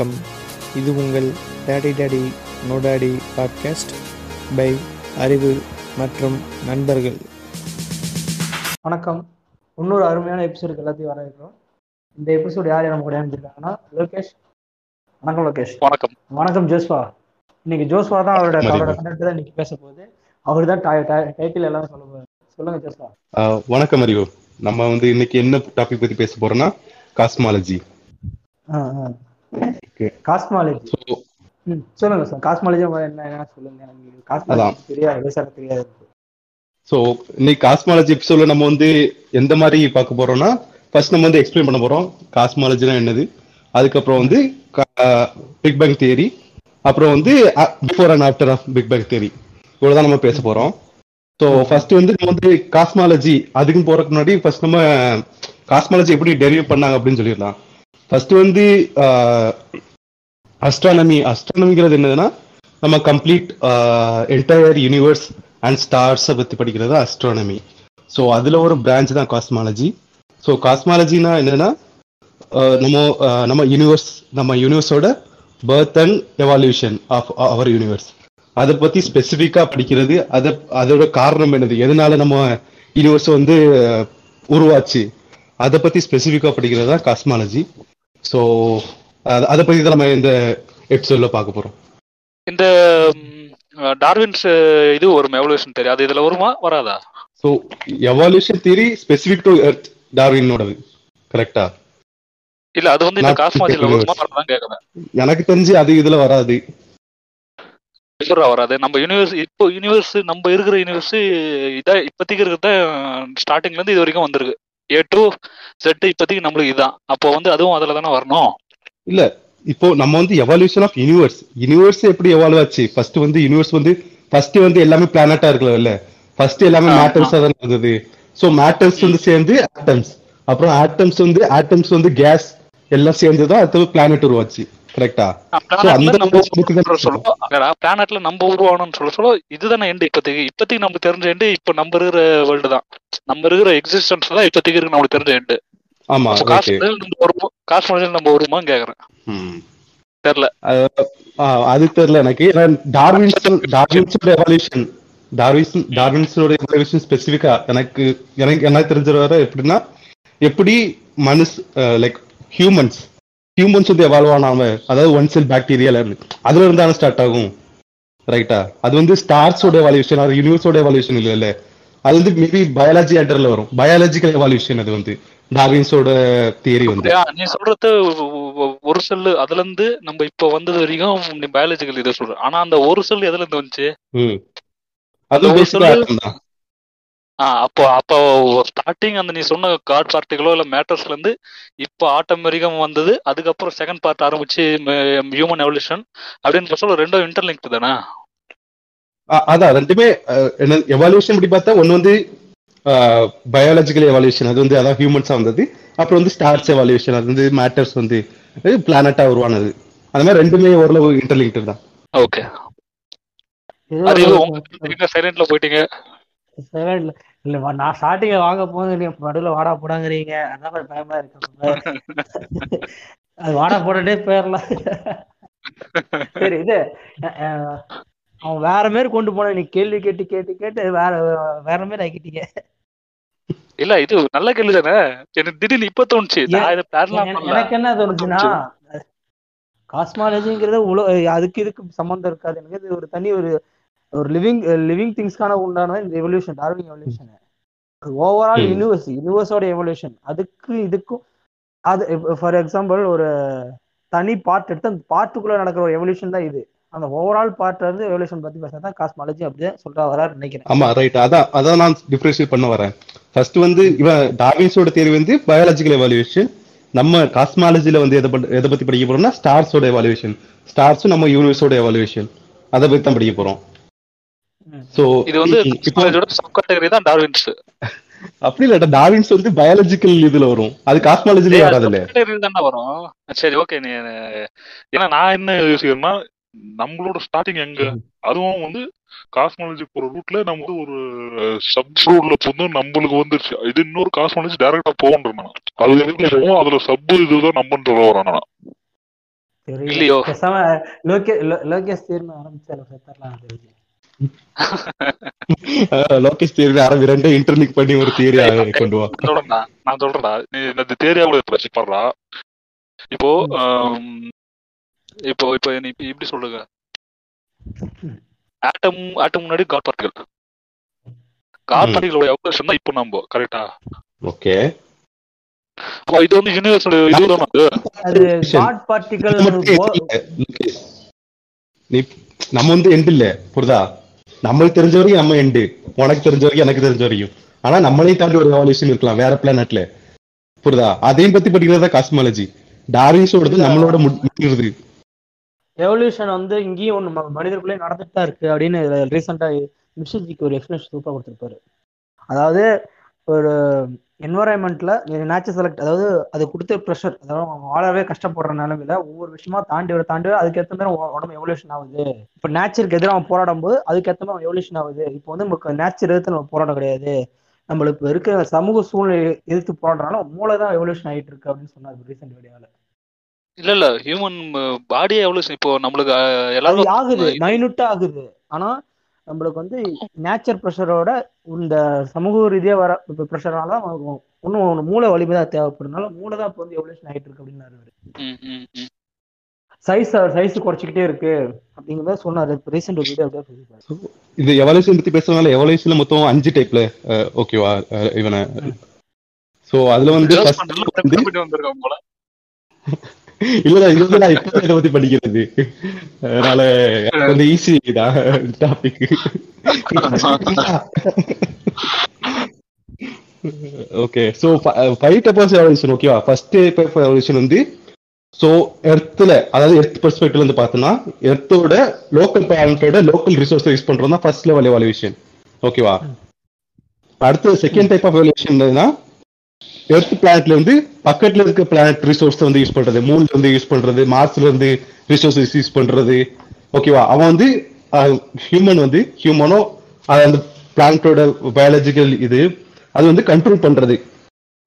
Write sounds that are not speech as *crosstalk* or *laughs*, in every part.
வணக்கம். இது உங்கள் daddy daddy no daddy podcast by Arivu மற்றும் நண்பர்கள். வணக்கம். இன்னொரு அருமையான எபிசோடுக்கு எல்லாத்தையும் வர இருக்கிறோம் இந்த எபிசோடு யார் நம்ம கூட இணைஞ்சிருக்காங்கன்னா லோகேஷ். வணக்கம் லோகேஷ். வணக்கம். வணக்கம் ஜோஸ்வா. இன்னைக்கு ஜோஸ்வா தான் அவரோட. அவரோட கண்டென்ட் தான் இன்னைக்கு பேச போகுது. அவர் தான் டைட்டில் எல்லாம் சொல்ல போகுது சொல்லுங்க ஜோஸ்வா. ஆஹ் வணக்கம் அறிவு நம்ம வந்து இன்னைக்கு என்ன டாபிக் பத்தி பேச போறோம்னா காஸ்மாலஜி Okay. காஸ்மாலஜி. சொல்லுங்க சார். காஸ்மாலஜி என்ன சொல்லுங்க? காஸ்மாலஜி. தெரியாது விவசாயம் தெரியாது. ஸோ இன்னைக்கு காஸ்மாலஜி எபிசோட்ல நம்ம வந்து எந்த மாதிரி பார்க்க போறோம்னா ஃபர்ஸ்ட் நம்ம வந்து எக்ஸ்பிளைன் பண்ண போறோம். காஸ்மாலஜினா என்னது? அதுக்கப்புறம் வந்து பிக் பேங் தியரி அப்புறம் வந்து before and after of big bang theory இவ்வளவுதான் நம்ம பேச போறோம். ஸோ ஃபர்ஸ்ட் வந்து நம்ம வந்து காஸ்மாலஜி அதுக்கும் போறதுக்கு முன்னாடி ஃபர்ஸ்ட் நம்ம காஸ்மாலஜி எப்படி டெரிவ் பண்ணாங்க அப்படின்னு சொல்லிடலாம். ஃபர்ஸ்ட் வந்து அஸ்ட்ரானமி அஸ்ட்ரானமிங்கிறது என்னதுன்னா நம்ம கம்ப்ளீட் என்டையர் யூனிவர்ஸ் அண்ட் ஸ்டார்ஸை பற்றி படிக்கிறது அஸ்ட்ரானமி ஸோ அதில் ஒரு பிரான்ச் தான் காஸ்மாலஜி ஸோ காஸ்மாலஜினா என்னன்னா uh, நம்ம uh, நம்ம யூனிவர்ஸ் நம்ம யூனிவர்ஸோட birth and evolution of our universe அதை பற்றி ஸ்பெசிஃபிக்காக படிக்கிறது அதை அதோட காரணம் என்னது? எதனால நம்ம யூனிவர்ஸ் வந்து உருவாச்சு? அதை பற்றி ஸ்பெசிஃபிக்காக படிக்கிறது தான் காஸ்மாலஜி ஸோ அதை பத்தி தான் நம்ம இந்த எபிசோட்ல பார்க்க போறோம். இந்த டார்வின்ஸ் இது ஒரு எவல்யூஷன் தெரியும் அது இதுல வருமா வராதா? So evolution theory specific to earth டார்வினோடது. கரெக்டா இல்ல அது வந்து இந்த காஸ்மாலஜில. வருமா வரதான் கேக்குறேன். எனக்கு தெரிஞ்சு அது இதுல வராது. வராது. நம்ம யூனிவர்ஸ் இப்போ யூனிவர்ஸ் நம்ம இருக்கிற யூனிவர்ஸ் இதான் இப்போதைக்கு இருக்கிறத ஸ்டார்டிங்ல இருந்து இது வரைக்கும் வந்திருக்கு. ஏ டு செட் இப்போதைக்கு நம்மளுக்கு இதான் அப்போ வந்து அதுவும் அதுல தானே வரணும். இப்போ நம்ம வந்து எவால்யூஷன் ஆஃப் யூனிவர்ஸ் யூனிவர்ஸ் எப்படி எவால்வ் ஆச்சு? ஃபர்ஸ்ட் வந்து யூனிவர்ஸ் வந்து ஃபர்ஸ்ட் வந்து எல்லாமே பிளானட்டா இருக்கல ஃபர்ஸ்ட் எல்லாமே. மேட்டர்ஸா தான் இருந்தது. ஸோ மேட்டர்ஸ் வந்து சேர்ந்து ஆட்டம்ஸ் அப்புறம் ஆட்டம்ஸ் வந்து ஆட்டம்ஸ் வந்து கேஸ் எல்லாம் சேர்ந்து தான் அடுத்தது பிளானட் உருவாச்சு. கரெக்டா பிளானட்ல அந்த நம்ம உருவாகணும்னு சொல்ல நம்ம சொல்ல சொல்ல இதுதானே எண்டு இப்போதைக்கு. இப்போதைக்கு நமக்கு தெரிஞ்ச எண்டு இப்போ நம்ம இருக்கிற வேர்ல்டு தான் நம்ம இருக்கிற எக்ஸிஸ்டன்ஸ் தான் இப்போதைக்கு இருக்கு நம்மளுக்கு தெரிஞ்ச எண்டு ஆமா காசு வருவோம் காசு நம்ம வருமான்னு கேக்குறேன். தெரியல அது தெரியல எனக்கு. டார்வின்ஸ் டார்வின்ஸோட எவால்யூஷன் டார்வின்ஸ் டார்வின்ஸோட எவால்யூஷன் ஸ்பெசிஃபிக்கா எனக்கு எனக்கு எனக்கு தெரிஞ்ச வர எப்படின்னா எப்படி மனுஷ் லைக் ஹியூமன்ஸ் ஹியூமன்ஸ் வந்து எவால்வ் ஆனாம அதாவது ஒன் செல் பாக்டீரியால இருந்து அதுல இருந்தாலும் ஸ்டார்ட் ஆகும்? ரைட்டா அது வந்து ஸ்டார்ஸோட எவால்யூஷன் அது யூனிவர்ஸோட எவால்யூஷன் இல்ல இல்ல அது வந்து மேபி பயாலஜி அண்டர்ல வரும். பயாலஜிக்கல் எவால்யூஷன் அது வந்து. டார்வின்ஸோட தியரி வந்து. நீ சொல்றது ஒரு செல்லு அதுல இருந்து நம்ம இப்போ வந்தது வரைக்கும் நீ பயாலஜிக்கல் இதை சொல்ற. ஆனா அந்த ஒரு செல் எதுல இருந்து வந்துச்சு அது ஒரு அப்போ அப்போ ஸ்டார்டிங் அந்த நீ சொன்ன காட் பார்ட்டிகளோ இல்ல மேட்டர்ஸ்ல இருந்து இப்போ ஆட்டம் வரைக்கும் வந்தது அதுக்கப்புறம் செகண்ட் பார்ட் ஆரம்பிச்சு ஹியூமன் எவல்யூஷன் அப்படின்னு சொல்ல ரெண்டும் இன்டர்லிங்க் தானே? அதான் ரெண்டுமே எவால்யூஷன் படி பார்த்தா ஒன்னு வந்து பயாலஜிக்கல் எவால்யூஷன் அது வந்து அதான் ஹியூமன்ஸா வந்தது அப்புறம் வந்து ஸ்டார்ஸ் எவால்யூஷன் அது வந்து மேட்டர்ஸ் வந்து பிளானட்டா உருவானது. அந்த மாதிரி ரெண்டுமே ஓரளவு இன்டர்லிங்க்டு தான். ஓகே சைலண்ட்ல போயிட்டீங்க. இல்ல நான் ஸ்டார்டிங்ல வாங்க போது நீ நடுவுல வாடா போடாங்கிறீங்க. அதான் கொஞ்சம் பயமா இருக்கு அது வாடா போட்டுட்டே போயிடலாம் சரி இது அவன் வேற மாதிரி கொண்டு போன நீ கேள்வி கேட்டு கேட்டு கேட்டு வேற வேற மாதிரி ஆக்கிட்டீங்க. இல்ல இது நல்ல கேள்வி தானே எனக்கு திடீர்னு இப்ப தோணுச்சு. எனக்கு என்ன தோணுச்சுன்னா காஸ்மாலஜிங்கிறது உல அதுக்கு இதுக்கு சம்மந்தம் இருக்காது. எனக்கு இது ஒரு தனி ஒரு ஒரு லிவிங் லிவிங் திங்ஸ்க்கான உண்டான இந்த evolution Darwin evolution overall. Universe யூனிவர்ஸோட evolution அதுக்கு இதுக்கும் அது ஃபார் எக்ஸாம்பிள் ஒரு தனி பார்ட் எடுத்து அந்த பார்ட்டுக்குள்ள நடக்கிற ஒரு எவல்யூஷன் தான் இது. அந்த ஓவரால் பார்ட்ல இருந்து எவல்யூஷன் பத்தி பேசுறது தான் காஸ்மாலஜி அப்படியே சொல்றா வராரு நினைக்கிறேன். ஆமா ரைட் அதான் அதான் நான் டிஃபரன்ஷியேட் பண்ண வரேன். ஃபர்ஸ்ட் வந்து இவன் டார்வின்ஸோட தியரி வந்து பயாலஜிக்கல் எவால்யூஷன் நம்ம காஸ்மாலஜில வந்து எதை பத்தி- எதை பத்தி படிக்க போறோம்னா ஸ்டார்ஸோட எவால்யூஷன் ஸ்டார்ஸும் நம்ம யூனிவர்ஸோட எவால்யூஷன் அதை பத்தி தான் படிக்க போறோம். சோ இது வந்து இப்போ சப் கேட்டகரி தான் டார்வின்ஸ். அப்படி இல்ல டார்வின்ஸ் வந்து பயாலஜிக்கல் இதுல வரும். அது காஸ்மாலஜிலே வராது இல்ல வரும். சரி ஓகே நீ ஏன்னா நான் என்ன யோசிக்கிறேன்னா நம்மளோட ஸ்டார்டிங் எங்க? அதுவும் வந்து காஸ்மாலஜி போற ரூட்ல நம்ம வந்து ஒரு சப் ரூட்ல வந்து நம்மளுக்கு வந்துருச்சு இது இன்னொரு காஸ்மாலஜி டைரக்டா நான் அது எதுக்கு போவோம் அதுல சப் இதுதான் சொல்ல வரேன் நான் இல்லையோ. லோகேஷ் தீர்னு ஆரம்பிச்சால செத்தரலாம் லோகேஷ் தியரி அரபி ரெண்டும் இன்டர்லிக் பண்ணி ஒரு தியரி கொண்டு வா நான் நீ இந்த தேரியா கூட பிரச்சனை பண்றா இப்போ இப்போ இப்போ எப்படி சொல்லுங்க? ஆட்டம் ஆட்டம் முன்னாடி காட் பார்ட்டிகல் காட். பார்ட்டிகளோட எவல்யூஷன் தான் இப்போ நம்ம? கரெக்டா ஓகே. அப்போ இது வந்து யூனிவர்சல் இதுதான் அது அது காட் பார்ட்டிகல் நீ நம்ம வந்து எண்ட் இல்ல. புரியுதா நம்மளுக்கு தெரிஞ்ச வரைக்கும் நம்ம எண்டு உனக்கு தெரிஞ்ச வரைக்கும் எனக்கு தெரிஞ்ச வரைக்கும். ஆனா நம்மளையும் தாண்டி ஒரு எவல்யூஷன் இருக்கலாம். வேற பிளானட்ல புரியுதா அதையும் பத்தி படிக்கிறதா காஸ்மாலஜி டார்வின்ஸோடது நம்மளோட மு- முடிகிறது எவல்யூஷன் வந்து இங்கேயும் ஒன்று மனிதர்களே நடந்துட்டு தான் இருக்கு அப்படின்னு ரீசெண்டாக மிஷிஜிக்கு ஒரு எக்ஸ்பிளேஷன் சூப்பராக கொடுத்துருப்பாரு. அதாவது ஒரு என்வரான்மெண்ட்ல நேச்சர் செலக்ட் அதாவது அது கொடுத்த ப்ரெஷர் அதாவது வாழவே கஷ்டப்படுற நிலமையில ஒவ்வொரு விஷயமா தாண்டி வர தாண்டி அதுக்கேற்ற மாதிரி உடம்பு எவல்யூஷன் ஆகுது. இப்போ நேச்சருக்கு எதிராக அவன் போராடும் போது அதுக்கேற்ற மாதிரி அவன் எவல்யூஷன் ஆகுது. இப்போ வந்து நமக்கு நேச்சர் எதிர்த்து நம்ம போராடம் கிடையாது. நம்மளுக்கு இருக்கிற சமூக சூழ்நிலை எதிர்த்து போராடுறனால மூளை தான் எவல்யூஷன் ஆகிட்டு இருக்கு அப்படின்னு சொன்னார் ரீசெண்ட் வீடியோவில் இல்ல இல்ல ஹியூமன் பாடியே எவ்வளவு இப்போ நம்மளுக்கு எல்லாரும் ஆகுது மைனூட்டா ஆகுது. ஆனா நம்மளுக்கு வந்து நேச்சர் ப்ரெஷரோட இந்த சமூக ரீதியா வர ப்ரெஷர்னால இன்னும் மூளை வலிமை தான் தேவைப்படுறதுனால மூளை தான் இப்போ வந்து எவல்யூஷன் ஆயிட்டு இருக்கு ம். சைஸ் சைஸ் குறைச்சிக்கிட்டே இருக்கு அப்படிங்கிறத சொன்னாரு. இப்போ ரீசெண்ட் வீடியோ அப்படியே இது எவல்யூஷன் பத்தி பேசுறதுனால எவல்யூஷன்ல மொத்தம் அஞ்சு டைப்ல ஓகேவா இவனை. சோ அதுல வந்து Reverse இது நான் இப்ப இதை பத்தி படிக்கிறது. அதனால கொஞ்சம் வந்து ஈஸி தான் topic okay so five types evolution ஓகேவா ஃபர்ஸ்ட் டைப் எவல்யூஷன் வந்து சோ எர்த்ல அதாவது எர்த் பெர்ஸ்பெக்டிவ்ல இருந்து பார்த்தோம்னா எர்த்தோட லோக்கல் பிளானட்டோட லோக்கல் ரிசோர்ஸ் யூஸ் பண்றது தான் ஃபர்ஸ்ட் லெவல் எவல்யூஷன் ஓகேவா அடுத்து செகண்ட் டைப் ஆஃப் எவல்யூஷன் என்னன்னா எர்த் பிளானட்ல இருந்து பக்கத்துல இருக்க பிளானட் ரிசோர்ஸ் வந்து யூஸ் பண்றது மூன்ல இருந்து யூஸ் பண்றது மார்ஸ்ல இருந்து ரிசோர்ஸஸ் யூஸ் பண்றது. ஓகேவா அவன் வந்து ஹியூமன் வந்து ஹியூமனோ அந்த பிளானட்டோட பயாலஜிக்கல் இது அது வந்து கண்ட்ரோல் பண்றது.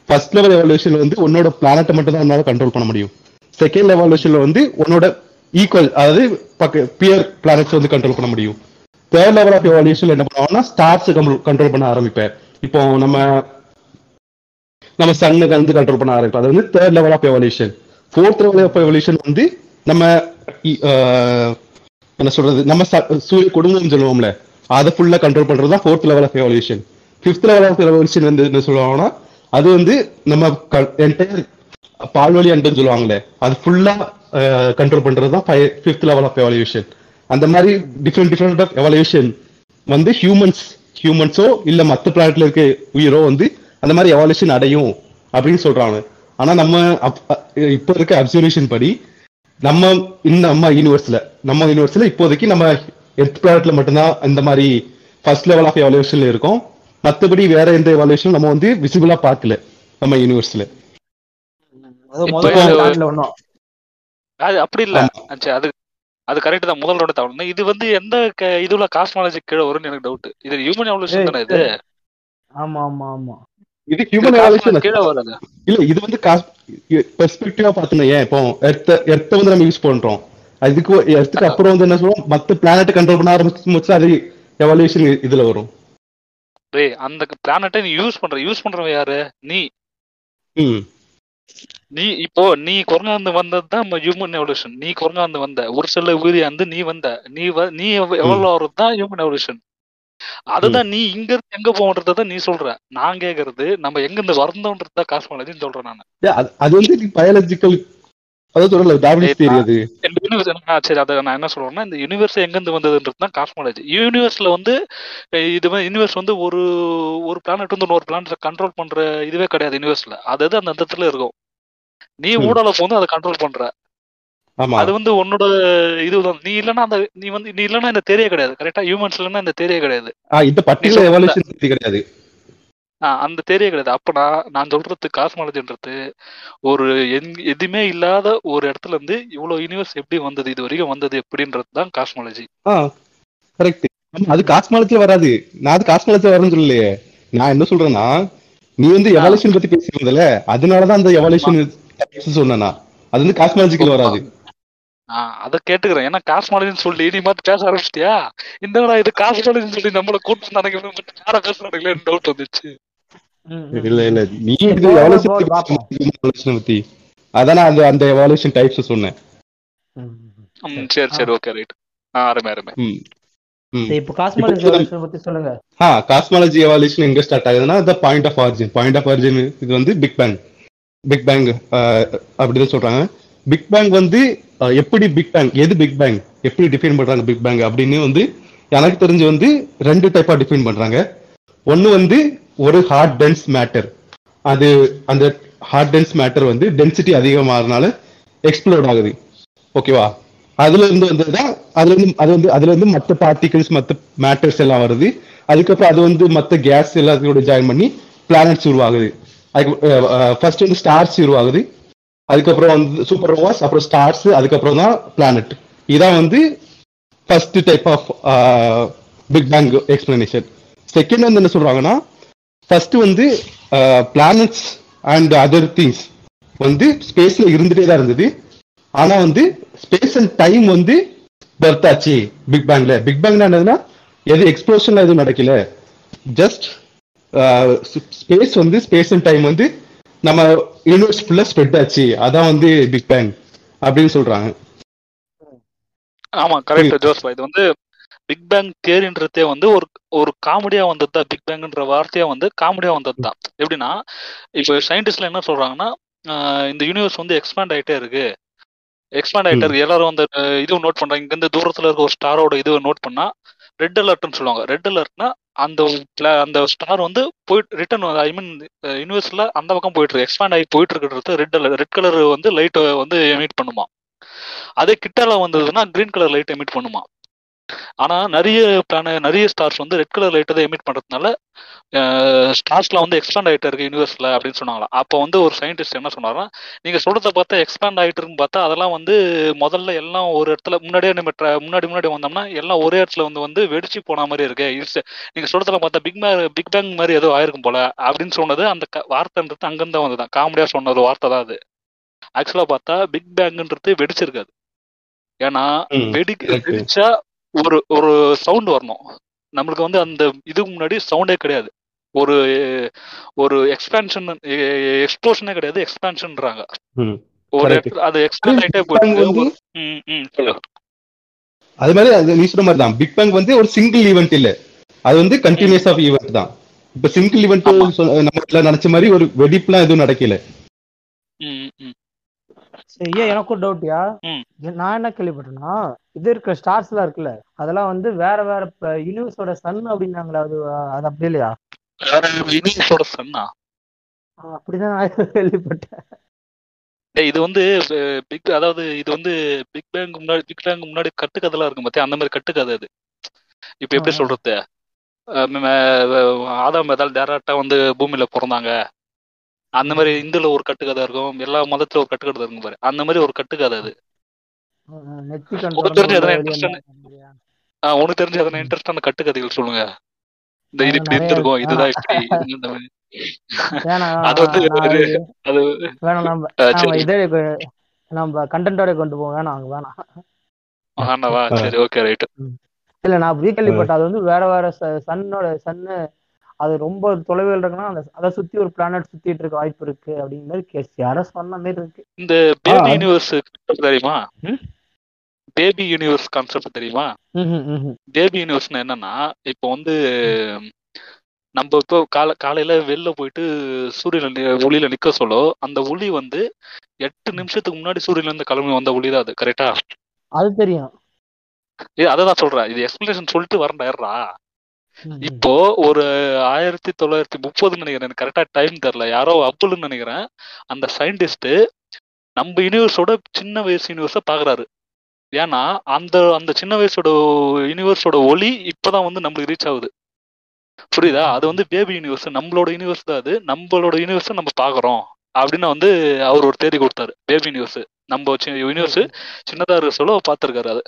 ஃபர்ஸ்ட் லெவல் எவல்யூஷன்ல வந்து உன்னோட பிளானட்டை மட்டும் தான் உன்னால கண்ட்ரோல் பண்ண முடியும். செகண்ட் லெவல் எவல்யூஷன்ல வந்து உன்னோட ஈக்குவல் அதாவது பக்க பியர் பிளானட்ஸ் வந்து கண்ட்ரோல் பண்ண முடியும். தேர்ட் லெவல் ஆஃப் எவல்யூஷன் என்ன பண்ணுவாங்கன்னா ஸ்டார்ஸ் கண்ட்ரோல் பண்ண ஆரம்பிப்பேன் இப்போ நம்ம நம்ம சன்னுக்கு வந்து கண்ட்ரோல் பண்ண ஆரம்பிப்போம் அது வந்து third level of evolution fourth level of evolution வந்து நம்ம என்ன சொல்றது? நம்ம ச- சூரிய குடும்பம் சொல்லுவோம்ல அதை ஃபுல்லா கண்ட்ரோல் பண்றது தான் fourth level of evolution fifth level of evolution வந்து என்ன சொல்லுவாங்கன்னா அது வந்து நம்ம என்டையர் பால்வழி அண்டுன்னு சொல்லுவாங்களே அது ஃபுல்லா கண்ட்ரோல் பண்றது தான் ஃபிஃப்த் லெவல் ஆஃப் எவல்யூஷன் அந்த மாதிரி டிஃப்ரெண்ட் டிஃப்ரெண்ட் ஆஃப் எவல்யூஷன் வந்து ஹியூமன்ஸ் ஹியூமன்ஸோ இல்ல மத்த பிளானட்ல இருக்க உயிரோ வந்து அந்த மாதிரி எவால்யூஷன் அடையும் அப்படின்னு சொல்றாங்க. ஆனா நம்ம இப்ப இருக்க அப்சர்வேஷன் படி நம்ம இந்த நம்ம யூனிவர்ஸ்ல நம்ம யூனிவர்ஸ்ல இப்போதைக்கு நம்ம எர்த் பிளானட்ல மட்டும்தான் இந்த மாதிரி ஃபர்ஸ்ட் லெவல் ஆஃப் எவால்யூஷன்ல இருக்கோம். மத்தபடி வேற எந்த எவால்யூஷன் நம்ம வந்து விசிபிளா பார்க்கல நம்ம யூனிவர்ஸ்ல அது அப்படி இல்ல. அது அது கரெக்ட் தான். முதலோட தவறு இது வந்து எந்த க- இதுல காஸ்மாலஜி கீழே வரும்னு எனக்கு டவுட் இது ஹியூமன் எவல்யூஷன் தானே இது? ஆமா ஆமா ஆமா. இது ஹியூமன் எவால்யூஷன் இல்ல இது வந்து பெர்ஸ்பெக்டிவா பார்த்தோம்னா ஏன்? இப்போ எர்த்த எர்த்த வந்து நம்ம யூஸ் பண்றோம். அதுக்கு எர்த்துக்கு அப்புறம் வந்து என்ன சொல்லுவோம் மத்த பிளானட் கண்ட்ரோல் பண்ண ஆரம்பிச்சு அது எவால்யூஷன் இதுல வரும். டேய் அந்த பிளானட்டை நீ யூஸ் பண்ற யூஸ் பண்றவன் யாரு? நீ. நீ இப்போ நீ குரங்காந்து வந்தது தான் ஹியூமன் எவல்யூஷன் நீ குரங்காந்து வந்த. ஒரு சில உயிரியாந்து நீ வந்த. நீ நீ எவ- எவ்வளவு வர்றது தான் ஹியூமன் எவல்யூஷன் அதுதான் நீ இங்க இருந்து எங்க போகன்றத நீ சொல்ற. நான் கேக்குறது நம்ம எங்க இருந்து வரந்தோன்றது தான் காஸ்மாலஜின்னு சொல்றேன் நான். அது- வந்து பயாலஜிக்கல் அதாவது சொல்லல டார்வின்ஸ் தியரி அது. சரி அதை நான் என்ன சொல்றேன்னா இந்த யூனிவர்ஸ் எங்க இருந்து வந்ததுன்றது தான் காஸ்மாலஜி யூனிவர்ஸ்ல வந்து இது வந்து யூனிவர்ஸ் வந்து ஒரு ஒரு பிளானட் வந்து இன்னொரு பிளானட் கண்ட்ரோல் பண்ற இதுவே கிடையாது யூனிவர்ஸ்ல அது அது அந்த இடத்துல இருக்கும். நீ. ஊடால போந்து அதை கண்ட்ரோல் பண்ற. அது வந்து உன்னோட இதுதான் நீ இல்லைன்னா அந்த நீ வந்து நீ இல்லைன்னா இந்த தேரியே கிடையாது. கரெக்டா ஹியூமன்ஸ் இல்லைன்னா இந்த தேரியே கிடையாது. இந்த பர்டிகுலர் எவால்யூஷன் கிடையாது. ஆ, அந்த தேரியே கிடையாது. அப்ப நான் சொல்றது காஸ்மாலஜின்றது ஒரு எதுவுமே இல்லாத ஒரு இடத்துல இருந்து இவ்வளவு யூனிவர்ஸ் எப்படி வந்தது இது வரைக்கும் வந்தது எப்படின்றது தான் காஸ்மாலஜி கரெக்ட் அது காஸ்மாலஜில வராது. நான் அது காஸ்மாலஜில வரேன்னு சொல்லலையே. நான் என்ன சொல்றேன்னா நீ வந்து எவால்யூஷன் பத்தி பேசியிருந்தல அதனாலதான் அந்த எவால்யூஷன் சொன்னேன் நான் அது வந்து காஸ்மாலஜிக்கல் வராது. அத கேட்டுக்கிறேன். ஏன்னா காஸ்மாலஜின்னு சொல்லி நீ மாத்தி பேச ஆரம்பிச்சிட்டியா? இந்தடா இது காஸ்மாலஜின்னு சொல்லி நம்மள கூட்டு நினைக்கிறேன் யார பேசுறாங்களே டவுட் வந்துச்சு. இல்ல. இல்ல நீ இது அதான் அந்த அந்த எவாலுவேஷன் டைப்ஸ் சொன்னேன். சரி. சரி ஓகே ரைட் ஆ அருமை அருமை. ம் ம். சரி, இப்போ காஸ்மாலஜி இப்போ எவல்யூஷன் பத்தி சொல்லுங்க. ஆ காஸ்மாலஜி எவாலுவேஷன் எங்க ஸ்டார்ட் ஆகுதுன்னா the point of origin point of origin இது வந்து பிக் பேங் பிக் பேங் அப்படிதான் சொல்றாங்க. பிக் பேங் வந்து எப்படி பிக் பேங் எது பிக் பேங் எப்படி டிஃபைன் பண்றாங்க பிக் பேங் அப்படின்னு வந்து எனக்கு தெரிஞ்சு வந்து ரெண்டு டைப்பா டிஃபைன் பண்றாங்க. ஒன்னு வந்து ஒரு ஹார்ட் டென்ஸ் மேட்டர் அது அந்த ஹார்ட் டென்ஸ் மேட்டர் வந்து டென்சிட்டி அதிகமாகறதுனால எக்ஸ்ப்ளோர்ட் ஆகுது. ஓகேவா அதுல இருந்து வந்ததுதான் அதுல இருந்து அது வந்து அதுல இருந்து மற்ற பார்ட்டிகல்ஸ் மற்ற மேட்டர்ஸ் எல்லாம் வருது. அதுக்கப்புறம் அது வந்து மற்ற கேஸ் எல்லாத்தையும் ஜாயின் பண்ணி பிளானட்ஸ் உருவாகுது. அதுக்கு ஃபர்ஸ்ட் வந்து ஸ்டார்ஸ் உருவாகுது. அதுக்கப்புறம் வந்து சூப்பர் நோவாஸ் அப்புறம் ஸ்டார்ஸ் அதுக்கப்புறம் தான் பிளானட் இதான் வந்து first type of big bang explanation second வந்து என்ன சொல்றாங்கன்னா ஃபர்ஸ்ட் வந்து பிளானட்ஸ் அண்ட் அதர் திங்ஸ் வந்து ஸ்பேஸ்ல இருந்துட்டே தான் இருந்தது. ஆனா வந்து ஸ்பேஸ் அண்ட் டைம் வந்து பர்த் ஆச்சு பிக் பேங்ல பிக் பேங்னா என்னதுன்னா எது எக்ஸ்ப்ளோஷன்ல எதுவும் நடக்கல. ஜஸ்ட் ஸ்பேஸ் வந்து ஸ்பேஸ் அண்ட் டைம் வந்து நம்ம யூனிவர்ஸ் ஃபுல்லா ஸ்ப்ரெட் ஆச்சு. அதான் வந்து பிக் பேங் அப்படின்னு சொல்றாங்க. ஆமா கரெக்ட் ஜோஸ்பா. இது வந்து பிக் பேங் தியரின்றதே வந்து ஒரு ஒரு காமெடியா வந்தது தான் பிக் பேங்ன்ற வார்த்தையா வந்து காமெடியா வந்தது தான் எப்படின்னா இப்போ சயின்டிஸ்ட்ல என்ன சொல்றாங்கன்னா இந்த யூனிவர்ஸ் வந்து எக்ஸ்பேண்ட் ஆயிட்டே இருக்கு. எக்ஸ்பேண்ட் ஆயிட்டே இருக்கு. எல்லாரும் வந்து அஹ், இதுவும் நோட் பண்றாங்க. இங்க இருந்து தூரத்துல இருக்க ஒரு ஸ்டாரோட இதுவை நோட் பண்ணா ரெட் அலர்ட்னு சொல்லுவாங்க. ரெட் அலர்ட்னா அந்த அந்த ஸ்டார் வந்து போயிட்டு ரிட்டர்ன் ஐ மீன் யூனிவர்ஸ்ல அந்த பக்கம் போயிட்டு இருக்கு. எக்ஸ்பேண்ட் ஆகி போயிட்டு இருக்கிறது ரெட் ரெட் கலர் வந்து லைட் வந்து எமிட் பண்ணுமா? அதே கிட்டால வந்ததுன்னா கிரீன் கலர் லைட் எமிட் பண்ணுமா? ஆனா நிறைய பிளான நிறைய ஸ்டார்ஸ் வந்து ரெட் கலர் லைட்டை தான் எமிட் பண்றதுனால ஸ்டார்ஸ்லாம் வந்து எக்ஸ்பேண்ட் ஆயிட்டு இருக்கு யூனிவர்ஸ்ல அப்படின்னு சொன்னாங்களா அப்போ வந்து ஒரு சயின்டிஸ்ட் என்ன சொன்னாருன்னா நீங்க சொல்றத பார்த்தா எக்ஸ்பேண்ட் ஆயிட்டு இருக்குன்னு பார்த்தா அதெல்லாம் வந்து முதல்ல எல்லாம் ஒரு இடத்துல முன்னாடியே நம்ம முன்னாடி முன்னாடி வந்தோம்னா எல்லாம் ஒரே இடத்துல வந்து வந்து வெடிச்சு போன மாதிரி இருக்கு. It's- நீங்க சொல்றதுல பார்த்தா பிக் மே பிக் பேங் மாதிரி ஏதோ ஆயிருக்கும் போல அப்படின்னு சொன்னது அந்த வார்த்தைன்றது அங்கிருந்து தான் வந்ததுதான் காமெடியா சொன்ன ஒரு வார்த்தை தான் அது. ஆக்சுவலா பார்த்தா பிக் பேங்ன்றது வெடிச்சிருக்காது. ஏன்னா வெடி. வெடிச்சா ஒரு ஒரு சவுண்ட் வரணும். நம்மளுக்கு வந்து அந்த இதுக்கு முன்னாடி சவுண்டே கிடையாது. ஒரு ஒரு எக்ஸ்பேன்ஷன் எக்ஸ்ப்ளோஷனே கிடையாது. எக்ஸ்பேன்ஷன்றாங்க ம். ஒரு அது எக்ஸ்பேண்ட் ஆயிட்டே Big Bang போயிட்டு ஒரு-. அது மாதிரி அது நீ சொன்ன மாதிரி தான். பிக் பேங் வந்து ஒரு சிங்கிள் ஈவெண்ட் இல்ல. அது வந்து கண்டினியூஸ் ஆஃப் ஈவெண்ட் தான். இப்ப சிங்கிள் ஈவெண்ட். நம்ம நினைச்ச மாதிரி ஒரு வெடிப்புலாம் எதுவும் நடக்கல. ம், ம். சரி ஏன் எனக்கும் டவுட்யா. நான் என்ன கேள்விப்பட்டேன்னா இது இருக்கிற ஸ்டார்ஸ் எல்லாம் இருக்குல்ல அதெல்லாம் வந்து வேற வேற யூனிவர்ஸோட சன் அப்படின்னாங்களே அது அது அப்படி இல்லையா? வேற யூனிவர்ஸோட சன்னா அப்படிதான் கேள்விப்பட்டேன். இது வந்து பிக் அதாவது இது வந்து பிக் பேங்க் முன்னாடி பிக் பேங்க் முன்னாடி கட்டுக்கதெல்லாம் இருக்கும் பாத்தியா? அந்த மாதிரி கட்டுக்கதை அது. இப்ப எப்படி. சொல்றது? ஆதாம் ஏதாவது டேரக்டா வந்து பூமியில பிறந்தாங்க. அந்த மாதிரி இந்துல ஒரு கட்டுக்கதை இருக்கும் எல்லா மதத்துல ஒரு கட்டுக்கதை இருக்கும் பாரு. அந்த மாதிரி ஒரு கட்டுக்கதை அது. உனக்கு தெரிஞ்ச எதனா இன்ட்ரெஸ்டான உனக்கு தெரிஞ்ச எதனா இன்ட்ரெஸ்டான கட்டுக்கதைகள் சொல்லுங்க. இந்த இது இப்படி இருந்திருக்கும். இதுதான் இப்படி இது இந்த மாதிரி. வேணாம். அது வந்து அது வேணாம். நம்ம இதே நம்ம கண்டென்ட்டோட கொண்டு போவோம். வேணாம் அங்க வேணாம். ஆனவா சரி ஓகே ரைட் இல்ல நான் அப்படி கேள்விப்பட்டேன் அது வந்து வேற வேற சன்னோட சன்னு அது ரொம்ப தொலைவில் இருக்குன்னா அந்த அதை சுத்தி ஒரு பிளானட் சுத்திட்டு இருக்க வாய்ப்பு இருக்கு அப்படிங்கிற மாதிரி கேஸ் யாரோ சொன்ன மாதிரி இருக்கு இந்த பேபி. யூனிவர்ஸ் தெரியுமா? பேபி யூனிவர்ஸ் கான்செப்ட் தெரியுமா. பேபி யூனிவர்ஸ்னா என்னன்னா இப்போ வந்து நம்ம இப்போ கால காலையில வெளில போயிட்டு சூரியன்ல நி- ஒளியில நிக்க சொல்ல அந்த ஒளி வந்து எட்டு நிமிஷத்துக்கு முன்னாடி சூரியன்ல இருந்து கிளம்பி வந்த ஒளி தான் அது கரெக்டா அது தெரியும் ஏ அததான் சொல்றேன் இது எக்ஸ்பிளேஷன் சொல்லிட்டு ம்ஹும். இப்போ ஒரு ஆயிரத்தி தொள்ளாயிரத்தி முப்பதுன்னு நினைக்கிறேன். எனக்கு கரெக்டா டைம் தெரியல. யாரோ அப்புல்னு நினைக்கிறேன். அந்த சயின்டிஸ்ட் நம்ம யூனிவர்ஸோட சின்ன வயசு யூனிவர்ஸ பாக்குறாரு. ஏன்னா அந்த அந்த சின்ன வயசோட யூனிவர்ஸோட ஒளி இப்பதான் வந்து நம்மளுக்கு ரீச் ஆகுது. புரியுதா? அது வந்து பேபி யூனிவர்ஸ் நம்மளோட யூனிவர்ஸ் தான் அது. நம்மளோட யூனிவர்ஸ் நம்ம பாக்குறோம். அப்படின்னு வந்து அவர் ஒரு தேதி கொடுத்தாரு. பேபி யூனிவர்ஸ் நம்ம யூனிவர்ஸ் சின்னதா இருக்க சொல்ல பார்த்திருக்காரு அது.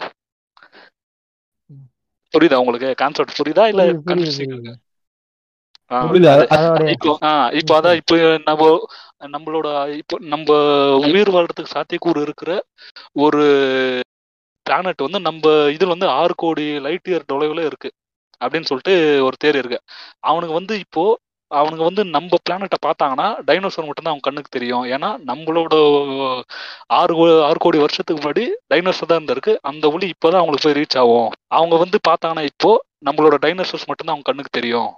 புரியுதா உங்களுக்கு? கான்செப்ட் புரியுதா இல்ல இப்போ அதான் இப்போ நம்ம நம்மளோட இப்போ நம்ம உயிர் வாழ்றதுக்கு சாத்தியக்கூறு இருக்கிற ஒரு பிளானட் வந்து நம்ம இதுல வந்து ஆறு கோடி லைட் இயர் தொலைவுல இருக்கு. அப்படின்னு சொல்லிட்டு ஒரு தேரி இருக்கு. அவனுக்கு வந்து இப்போ அவனுங்க வந்து நம்ம பிளானட்டை பார்த்தாங்கன்னா டைனோசர் மட்டும்தான் அவங்க கண்ணுக்கு தெரியும். ஏன்னா நம்மளோட ஆறு ஆறு கோடி வருஷத்துக்கு முன்னாடி டைனோசர் தான் இருந்திருக்கு. அந்த ஒளி இப்போதான் அவங்களுக்கு போய் ரீச் ஆகும். அவங்க வந்து பார்த்தாங்கன்னா இப்போ நம்மளோட டைனோசர்ஸ் மட்டும்தான் அவங்க கண்ணுக்கு தெரியும்.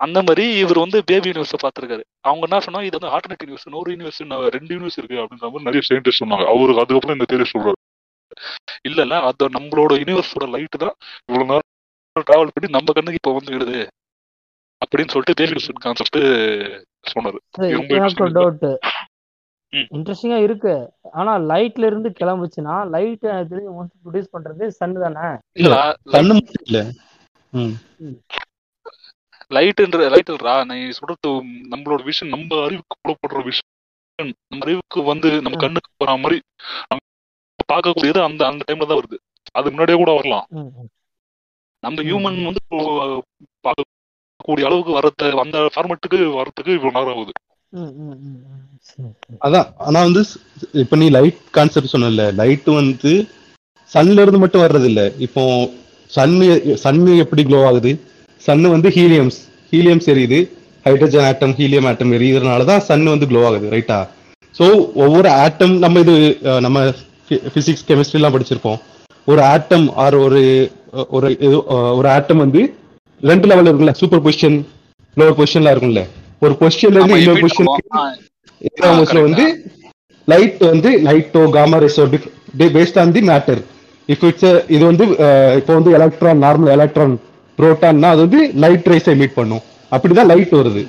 அந்த மாதிரி இவர் வந்து பேபி யூனிவர்ஸை பார்த்திருக்காரு. அவங்க என்ன சொன்னா இது வந்து ஆல்டர்னேட் யூனிவர்ஸ் இன்னொரு யூனிவர்ஸ் ரெண்டு யூனிவர்ஸ் இருக்கு அப்படின்ற மாதிரி நிறைய சயின்டிஸ்ட் சொன்னாங்க. அவருக்கு அதுக்கப்புறம் இந்த தேரி சொல்றாரு. இல்ல இல்ல அது நம்மளோட யூனிவர்ஸோட லைட் தான் இவ்வளவு நேரம் டிராவல் பண்ணி நம்ம கண்ணுக்கு இப்போ வந்து விடுது அப்படின்னு சொல்லிட்டு பேபி யூனிவர்ஸ் கான்செப்ட் எனக்கு interesting டவுட். இன்ட்ரெஸ்டிங்கா இருக்கு. ஆனா லைட்ல இருந்து கிளம்புச்சுன்னா லைட் தெரிஞ்சு மோஸ்ட் ப்ரொடியூஸ் பண்றது சன் தானே? இல்ல மட்டும் இல்ல. லைட்ன்ற லைட் இல்லடா நீ சொல்றது நம்மளோட விஷன் நம்ம அறிவுக்கு புலப்படுற விஷன் நம்ம அறிவுக்கு வந்து நம்ம. கண்ணுக்கு போற மாதிரி பார்க்கக்கூடியது அந்த அந்த டைம்ல தான் வருது. அது முன்னாடியே கூட வரலாம். நம்ம. ஹியூமன் வந்து இப்போ பார்க்கக்கூடிய அளவுக்கு வரது அந்த ஃபார்மேட்டுக்கு வரதுக்கு இவ்வளவு நேரம் ஆகுது. அதான் ஆனா வந்து இப்ப நீ லைட் கான்செப்ட் சொன்னல லைட் வந்து சன்ல இருந்து மட்டும் வர்றது இல்ல இப்போ சன்னு சன்னு எப்படி க்ளோ ஆகுது? சன்னு வந்து ஹீலியம்ஸ் ஹீலியம்ஸ் எரியுது. ஹைட்ரஜன் ஆட்டம் ஹீலியம் ஆட்டம் எரியுறதுனால தான் சன் வந்து க்ளோ ஆகுது ரைட்டா ஸோ ஒவ்வொரு ஆட்டம் நம்ம இது நம்ம பிசிக்ஸ் கெமிஸ்ட்ரிலாம் படிச்சிருப்போம். ஒரு ஆட்டம் ஆர் ஒரு ஒரு ஒரு ஆட்டம் வந்து ரெண்டு லெவல் இருக்குல்ல சூப்பர் பொசிஷன் லோவர் பொசிஷன்ல இருக்கும்ல. ஒரு பொசிஷன்ல இருந்து இன்னொரு பொசிஷன் வந்து லைட் வந்து லைட்டோ gamma ரேஸோ based on the matter if it's இது வந்து இப்போ வந்து எலக்ட்ரான் நார்மல் எலக்ட்ரான் புரோட்டான்னா அது வந்து லைட் ரேஸ் எமிட் பண்ணும். அப்படிதான் லைட் வருது.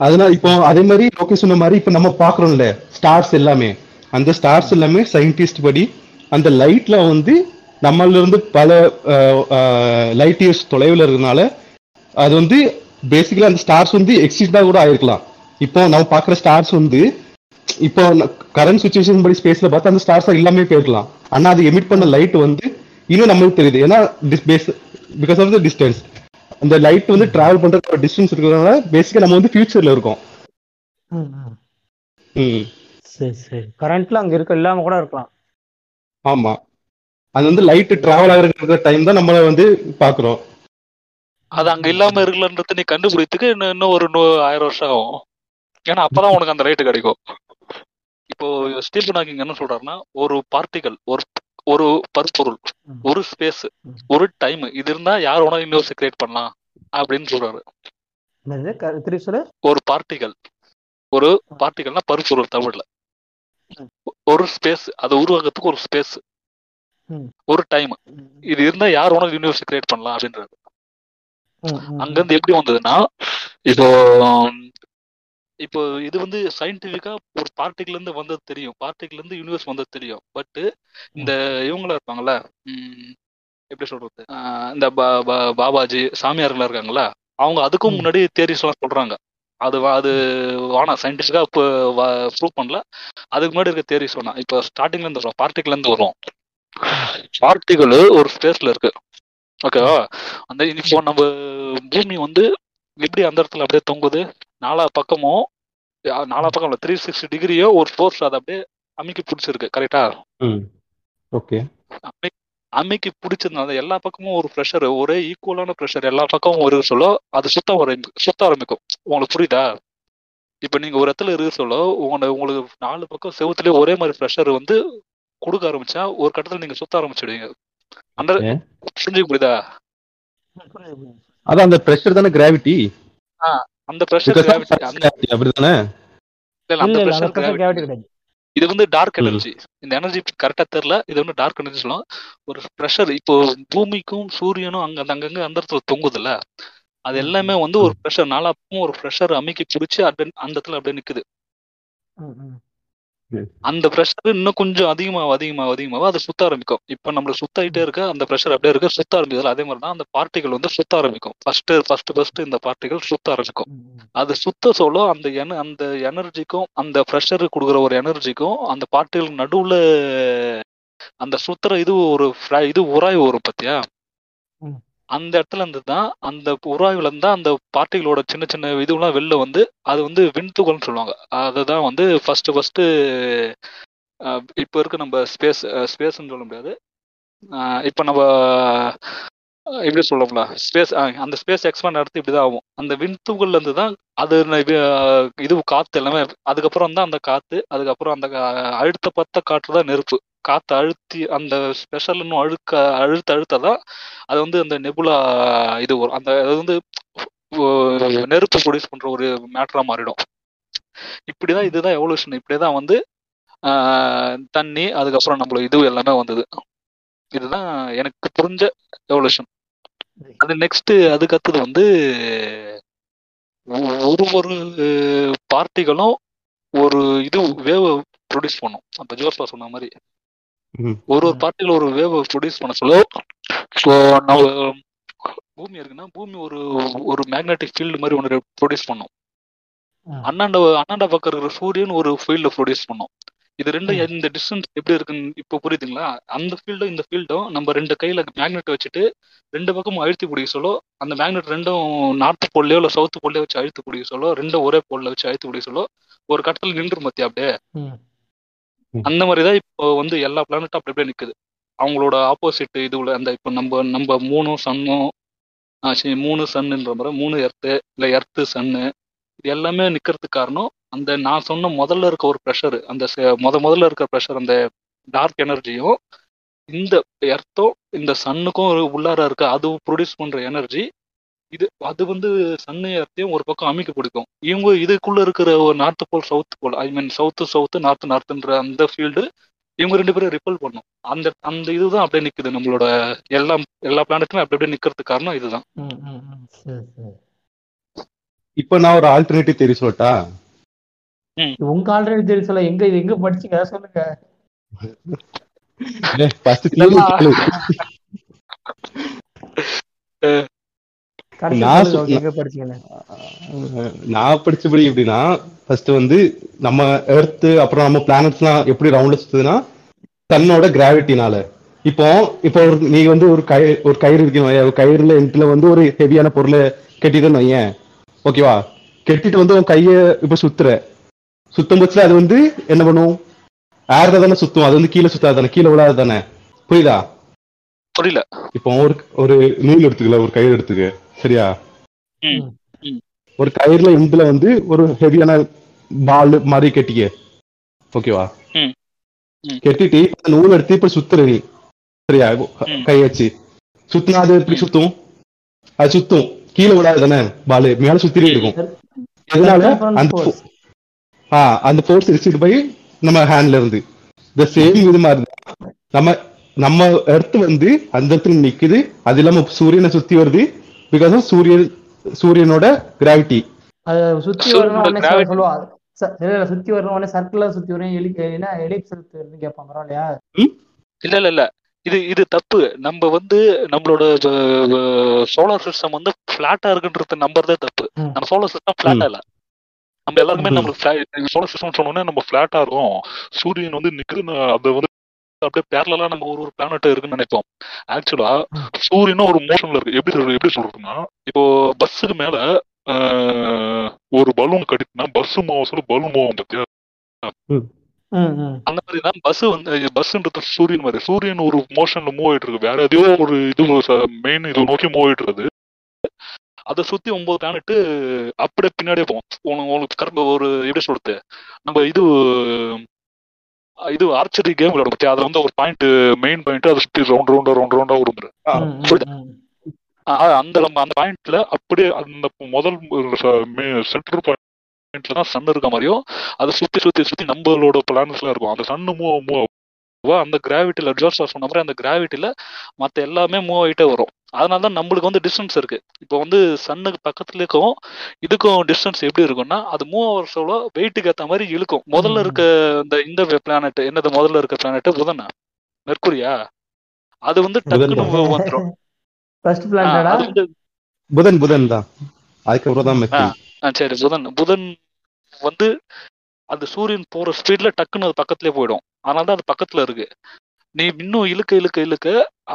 அதனால இப்போ அதே மாதிரி ஓகே சொன்ன மாதிரி இப்போ நம்ம பாக்குறோம்ல ஸ்டார்ஸ் எல்லாமே. அந்த ஸ்டார்ஸ் எல்லாமே சயின்டிஸ்ட் படி அந்த லைட்ல வந்து நம்மள இருந்து பல லைட் இயர்ஸ் தொலைவில் இருக்கிறதுனால அது வந்து பேசிக்கலி அந்த ஸ்டார்ஸ் வந்து எக்ஸிஸ்டா கூட ஆயிருக்கலாம். இப்போ நம்ம பார்க்குற ஸ்டார்ஸ் வந்து இப்போ கரண்ட் சுச்சுவேஷன் படி ஸ்பேஸ்ல பார்த்தா அந்த ஸ்டார்ஸ் எல்லாமே போயிருக்கலாம். ஆனா அது எமிட் பண்ண லைட் வந்து இன்னும் நம்மளுக்கு தெரியுது. ஏன்னா பிகாஸ் ஆஃப் த டிஸ்டன்ஸ் அந்த லைட் வந்து டிராவல் பண்ற டிஸ்டன்ஸ் இருக்கிறதுனால பேசிக்கா நம்ம வந்து ஃபியூச்சர்ல இருக்கோம். ம், சரி சரி. கரண்ட்ல அங்க இருக்க இல்லாம கூட இருக்கலாம். ஆமா. அது வந்து லைட் டிராவல் ஆகிற டைம் தான் நம்மள வந்து பாக்குறோம் அது அங்க இல்லாம இருக்கலன்றது நீ கண்டுபிடித்துக்கு இன்னும் இன்னும் ஒரு ஆயிரம் வருஷம் ஆகும் ஏன்னா அப்பதான் உனக்கு அந்த லைட் கிடைக்கும் இப்போ ஸ்டீபன் ஹாக்கிங் என்ன சொல்றாருன்னா ஒரு பார்ட்டிகல் ஒரு ஒரு பருப்பொருள். ஒரு ஸ்பேஸ். ஒரு டைம் இது இருந்தா யார் வேணா யூனிவர்ஸ் கிரியேட் பண்ணலாம் அப்படின்னு சொல்றாரு ஒரு பார்ட்டிகல் ஒரு பார்ட்டிகல்னா பருப்பொருள் தமிழ்ல. ஒரு ஸ்பேஸ் அதை உருவாக்குறதுக்கு ஒரு ஸ்பேஸ். ஒரு டைம் இது இருந்தா யார் வேணா யூனிவர்ஸ் கிரியேட் பண்ணலாம் அப்படின்றாரு. ம், ம். அங்கிருந்து எப்படி வந்ததுன்னா இப்போ இப்போ இது வந்து சயின்டிபிக்கா ஒரு பார்ட்டிகிள் இருந்து வந்தது தெரியும். பார்ட்டிகிள் இருந்து யூனிவர்ஸ் வந்தது தெரியும். பட் இந்த இவங்களா இருப்பாங்கல்ல எப்படி சொல்றது? இந்த பாபாஜி சாமியார்களா இருக்காங்கல்ல அவங்க அதுக்கும். முன்னாடி தேரிஸ் எல்லாம் சொல்றாங்க. அது அது வேணாம் சயின்டிஸ்டா இப்போ ப்ரூவ் பண்ணல. அதுக்கு முன்னாடி இருக்க தேரி சொன்னா இப்போ ஸ்டார்டிங்ல இருந்து வரும் பார்ட்டிகிள் இருந்து வரும். பார்ட்டிகிள் ஒரு ஸ்பேஸ்ல இருக்கு. ஓகேவா அந்த இப்போ நம்ம பூமி வந்து எப்படி அந்த இடத்துல அப்படியே தொங்குது? நாலா பக்கமும் நாலா பக்கம் த்ரீ சிக்ஸ்டி டிகிரியோ ஒரு ஃபோர்ஸ் அதை அப்படியே அமைக்கி பிடிச்சிருக்கு. கரெக்டா ஓகே அமைக்கி பிடிச்சதுனால எல்லா பக்கமும் ஒரு ப்ரெஷர் ஒரே ஈக்குவலான ப்ரெஷர் எல்லா பக்கமும் ஒரு சொல்ல அது சுத்த சுத்த ஆரம்பிக்கும். உங்களுக்கு புரியுதா? இப்ப நீங்க ஒரு இடத்துல இருக்க சொல்ல உங்களை உங்களுக்கு நாலு பக்கம் செவுத்துலயே ஒரே மாதிரி ப்ரெஷர் வந்து கொடுக்க ஆரம்பிச்சா ஒரு கட்டத்துல நீங்க சுத்த ஆரம்பிச்சிடுவீங்க. அந்த. புரிஞ்சுக்க புரியுதா. அதான் அந்த பிரஷர் தானே கிராவிட்டி அந்த ப்ரெஷர் கிராவிட்டி அந்த அப்படிதானே அந்த ப்ரெஷர் கிராவிட்டி கிடையாது. இது வந்து டார்க். எனர்ஜி இந்த எனர்ஜி கரெக்டா தெரியல. இது வந்து டார்க் எனர்ஜி சொல்லலாம் ஒரு ப்ரெஷர் இப்போ பூமிக்கும் சூரியனும் அங்க அந்த அங்கங்க அந்த இடத்துல தொங்குதுல்ல. அது எல்லாமே வந்து ஒரு ப்ரெஷர் நாலாப்பும் ஒரு ப்ரெஷர் அமைக்கி பிடிச்சி அந்த இடத்துல அப்படியே நிக்குது. அந்த ப்ரெஷர் இன்னும் கொஞ்சம் அதிகமாக அதிகமாக அதிகமாக அது சுத்த ஆரம்பிக்கும். இப்போ நம்மளுக்கு சுத்த ஆயிட்டே இருக்க அந்த ப்ரெஷர் அப்படியே இருக்க சுத்த ஆரம்பிக்குதுல அதே மாதிரி தான் அந்த பார்ட்டிகள் வந்து சுத்த ஆரம்பிக்கும். ஃபர்ஸ்ட் ஃபர்ஸ்ட் ஃபர்ஸ்ட் இந்த பார்ட்டிகள் சுத்த ஆரம்பிக்கும். அது சுத்த சொல்ல அந்த என அந்த எனர்ஜிக்கும் அந்த ப்ரெஷர் கொடுக்குற ஒரு எனர்ஜிக்கும் அந்த பார்ட்டிகள் நடுவுல அந்த சுத்துற இது ஒரு இது உராய்வு வரும் பாத்தியா. அந்த இடத்துல இருந்து தான் அந்த உராய்வுல இருந்து தான் அந்த பார்ட்டிகளோட சின்ன சின்ன இதுவெல்லாம் வெளில வந்து அது வந்து விண்துகள்னு சொல்லுவாங்க. அதுதான் வந்து ஃபர்ஸ்ட் ஃபர்ஸ்ட் இப்போ இருக்க நம்ம ஸ்பேஸ் ஸ்பேஸ்ன்னு சொல்ல முடியாது. இப்போ நம்ம எப்படி சொல்லலாம் ஸ்பேஸ் அந்த ஸ்பேஸ் எக்ஸ்பேண்ட் நடத்தி இப்படிதான் ஆகும். அந்த விண்துகள்ல இருந்து தான் அது இது காத்து எல்லாமே அதுக்கப்புறம் தான் அந்த காத்து அதுக்கப்புறம் அந்த கா- அழுத்த பத்த காற்று தான் நெருப்பு. காத்து அழுத்தி அந்த ஸ்பெஷல் இன்னும் அழுக்க அழுத்த அழுத்ததான் அது வந்து அந்த நெபுலா இது வரும். அந்த அது வந்து நெருப்பு ப்ரொடியூஸ் பண்ற ஒரு மேட்டரா மாறிடும். இப்படிதான் இதுதான் எவல்யூஷன் இப்படிதான் வந்து ஆஹ் தண்ணி அதுக்கப்புறம் நம்மள இது எல்லாமே வந்தது. இதுதான் எனக்கு புரிஞ்ச எவல்யூஷன் அது நெக்ஸ்ட் அதுக்கு அடுத்தது வந்து ஒரு ஒரு பார்ட்டிகளும் ஒரு இது வேவ் ப்ரொடியூஸ் பண்ணும் அப்ப ஜோஸ்பா சொன்ன மாதிரி. ஒரு ஒரு பார்ட்டிகள் ஒரு வேவ் ப்ரொடியூஸ் பண்ண சொல்ல ஸோ நம்ம பூமி இருக்குன்னா பூமி ஒரு ஒரு மேக்னெட்டிக் ஃபீல்டு மாதிரி ஒன்று ப்ரொடியூஸ் பண்ணும். அண்ணாண்ட அண்ணாண்ட பக்கம் இருக்கிற சூரியன் ஒரு ஃபீல்டு ப்ரொடியூஸ் பண்ணும் இது ரெண்டும். இந்த டிஸ்டன்ஸ் எப்படி இருக்குன்னு இப்போ புரியுதுங்களா? அந்த ஃபீல்டும் இந்த ஃபீல்டும் நம்ம ரெண்டு கையில மேக்னெட் வச்சுட்டு ரெண்டு பக்கமும் அழுத்தி பிடிக்க சொல்ல அந்த மேக்னெட் ரெண்டும் நார்த் போல்லையோ இல்லை சவுத் போல்லையோ வச்சு அழுத்தி பிடிக்க சொல்ல ரெண்டும் ஒரே போல்ல வச்சு அழுத்தி பிடிக்க சொல்ல ஒரு கட்டத்தில் நின்று மத்தியா அப்படியே? ம். அந்த மாதிரி தான் இப்போ வந்து எல்லா பிளானட்டும் அப்படி அப்படியே நிக்குது. அவங்களோட ஆப்போசிட் இதுல அந்த இப்போ நம்ம நம்ம மூணு சன்னும் சரி மூணு சன்னுன்ற மாதிரி மூணு எர்த்து இல்லை எர்த்து சன்னு இது எல்லாமே நிக்கிறதுக்கு காரணம் அந்த நான் சொன்ன முதல்ல இருக்க ஒரு ப்ரெஷர் அந்த முத முதல்ல இருக்க ப்ரெஷர் அந்த டார்க் எனர்ஜியும் இந்த எர்த்தும் இந்த சன்னுக்கும் உள்ளார இருக்க அது ப்ரொடியூஸ் பண்ற எனர்ஜி இது அது வந்து சன்னு எர்த்தையும் ஒரு பக்கம் அமைக்க பிடிக்கும். இவங்க இதுக்குள்ள இருக்கிற ஒரு north pole south pole I mean south south north நார்த்ன்ற அந்த ஃபீல்டு இவங்க ரெண்டு பேரும் ரிப்பல் பண்ணும். அந்த அந்த இதுதான் அப்படியே நிக்குது நம்மளோட எல்லா எல்லா பிளானட்டுமே அப்படி அப்படியே நிக்கிறதுக்கு காரணம் இதுதான். இப்போ நான் ஒரு ஆல்டர்னேட்டிவ் தெரிய சொல்லட்டா? உங்க ஆல்ரெடி தெரியும் சொல்ல. எங்க இது எங்க படிச்சீங்க? அதை சொல்லுங்க. நான் படிச்சபடி எப்படின்னா ஃபர்ஸ்ட் வந்து நம்ம எர்த் அப்புறம் நம்ம பிளானட்ஸ்லாம் எப்படி ரவுண்ட்ல சுத்துதுன்னா தன்னோட கிராவிட்டினால இப்போ இப்போ ஒரு நீ வந்து ஒரு கயிறு ஒரு கயிறு இருக்கு வையேன். ஒரு கயிறுல எண்ட்ல வந்து ஒரு ஹெவியான பொருளை கட்டிட்டேன்னு வையேன். ஓகேவா கட்டிட்டு வந்து உன் கையை இப்ப சுத்துற. சுத்தும் பட்சத்துல அது வந்து என்ன பண்ணும்? ஏர்ல தானே சுத்தும் அது வந்து கீழே சுத்தாது தானே கீழே விழாது தானே? புரியுதா? புரியல. இப்போ ஒரு ஒரு நூல் எடுத்துக்கல ஒரு கயிறு எடுத்துக்க சரியா. ஒரு கயிறுல எண்ட்ல வந்து ஒரு ஹெவியான பால் மாதிரி கட்டிக்க ஓகேவா. கட்டிட்டு அந்த நூல் எடுத்து இப்ப சுத்துற நீ சரியா. கை வச்சு. சுத்தினா அது எப்படி சுத்தும்? அது சுத்தும். கீழே விடாது தானே பால். மேல சுத்திட்டே இருக்கும். அதனால அந்த அந்த ஃபோர்ஸ் எடுத்துட்டு போய் நம்ம ஹேண்ட்ல இருந்து. இந்த சேம் இது மாதிரி. நம்ம நம்ம எர்த் வந்து அந்த இடத்துல நிக்குது. அது இல்லாம சூரியனை சுத்தி வருது. பிகாஸ் ஆஃப் சூரியன் சூரியனோட கிராவிட்டி அது சுத்தி வரணும் இந்த உடனே gravity- சொல்லுவா. ச- இல்ல இல்ல சுத்தி வரணும் உடனே சர்க்கிளா சுத்தி வரணும் எலி என்ன எலிப்ஸ் கேட்பான் பரவாயில்லையா? இல்ல இல்ல இல்ல. இது இது தப்பு. நம்ம வந்து நம்மளோட சோலார் சிஸ்டம் வந்து பிளாட்டா இருக்குன்றது நம்புறதே தப்பு. நம்ம சோலார் சிஸ்டம் பிளாட்டா இல்ல. நம்ம எல்லாருமே ம். நம்மளுக்கு சோலார் சிஸ்டம் சொன்னோன்னே நம்ம பிளாட்டா இருக்கும். சூரியன் வந்து நிக்குது அது வந்து அப்படியே பேரலா நம்ம ஒரு ஒரு பிளானட் இருக்குன்னு நினைப்போம். ஆக்சுவலா சூரியனும் ஒரு மோஷன்ல இருக்கு. எப்படி சொல்றது- எப்படி சொல்றதுன்னா இப்போ பஸ்ஸுக்கு மேல ஒரு பலூன் கட்டினா பஸ் மூவ் சொல்ல பலூன் மூவ் பத்தியா அந்த மாதிரி தான் பஸ் வந்து பஸ்ன்றது சூரியன் மாதிரி. சூரியன் ஒரு மோஷன்ல மூவ் ஆயிட்டு இருக்கு. வேற எதையோ ஒரு இது மெயின் இது நோக்கி மூவ் ஆயிட்டு இருக்குது. அதை சுத்தி ஒன்பது பிளானட் அப்படியே பின்னாடியே உனக்கு உங்களுக்கு கரெக்ட் ஒரு எப்படி சொல்றது? நம்ம இது இது ஆர்ச்சரி கேம் விளையாடும் பத்தியா? அது வந்து ஒரு பாயிண்ட் மெயின் பாயிண்ட் அதை சுத்தி ரவுண்ட் ரவுண்டா ரவுண்ட் ரவுண்டா விடுங்க ம், ம், புரியுதா? ம். அஹ் அந்த நம்ம அந்த பாயிண்ட்ல அப்படியே அந்த முதல் சென்டர் பாயிண்ட்ல தான் சன் இருக்க மாதிரியும் அதை சுத்தி சுத்தி சுத்தி நம்மளோட பிளானட்ஸ்லாம் இருக்கும். அந்த சன்னு மூவ் மூவ் அந்த கிராவிட்டில ஜோர்ஸா சொன்ன மாதிரி அந்த கிராவிட்டில மத்த எல்லாமே மூவ் ஆயிட்டே வரும். அதனால தான் நம்மளுக்கு வந்து டிஸ்டன்ஸ் இருக்கு. இப்போ வந்து சன்னுக்கு பக்கத்துல இருக்கும் இதுக்கும் டிஸ்டன்ஸ் எப்படி இருக்கும்னா அது மூவ் ஆகிற சொல்ல வெயிட்டுக்கு ஏத்த மாதிரி இழுக்கும். முதல்ல. இருக்க இந்த இந்த பிளானட் என்னது முதல்ல இருக்க பிளானட் புதனா? மெர்க்குரியா அது வந்து டக்குன்னு வந்துடும் புதன் புதன் தான். அதுக்கப்புறம் தான் சரி புதன். புதன் வந்து அந்த சூரியன் போற ஸ்பீட்ல டக்குன்னு அது பக்கத்துலயே போயிடும். அதனால தான் அது பக்கத்துல இருக்கு. நீ இன்னும் இழுக்க இழுக்க இழுக்க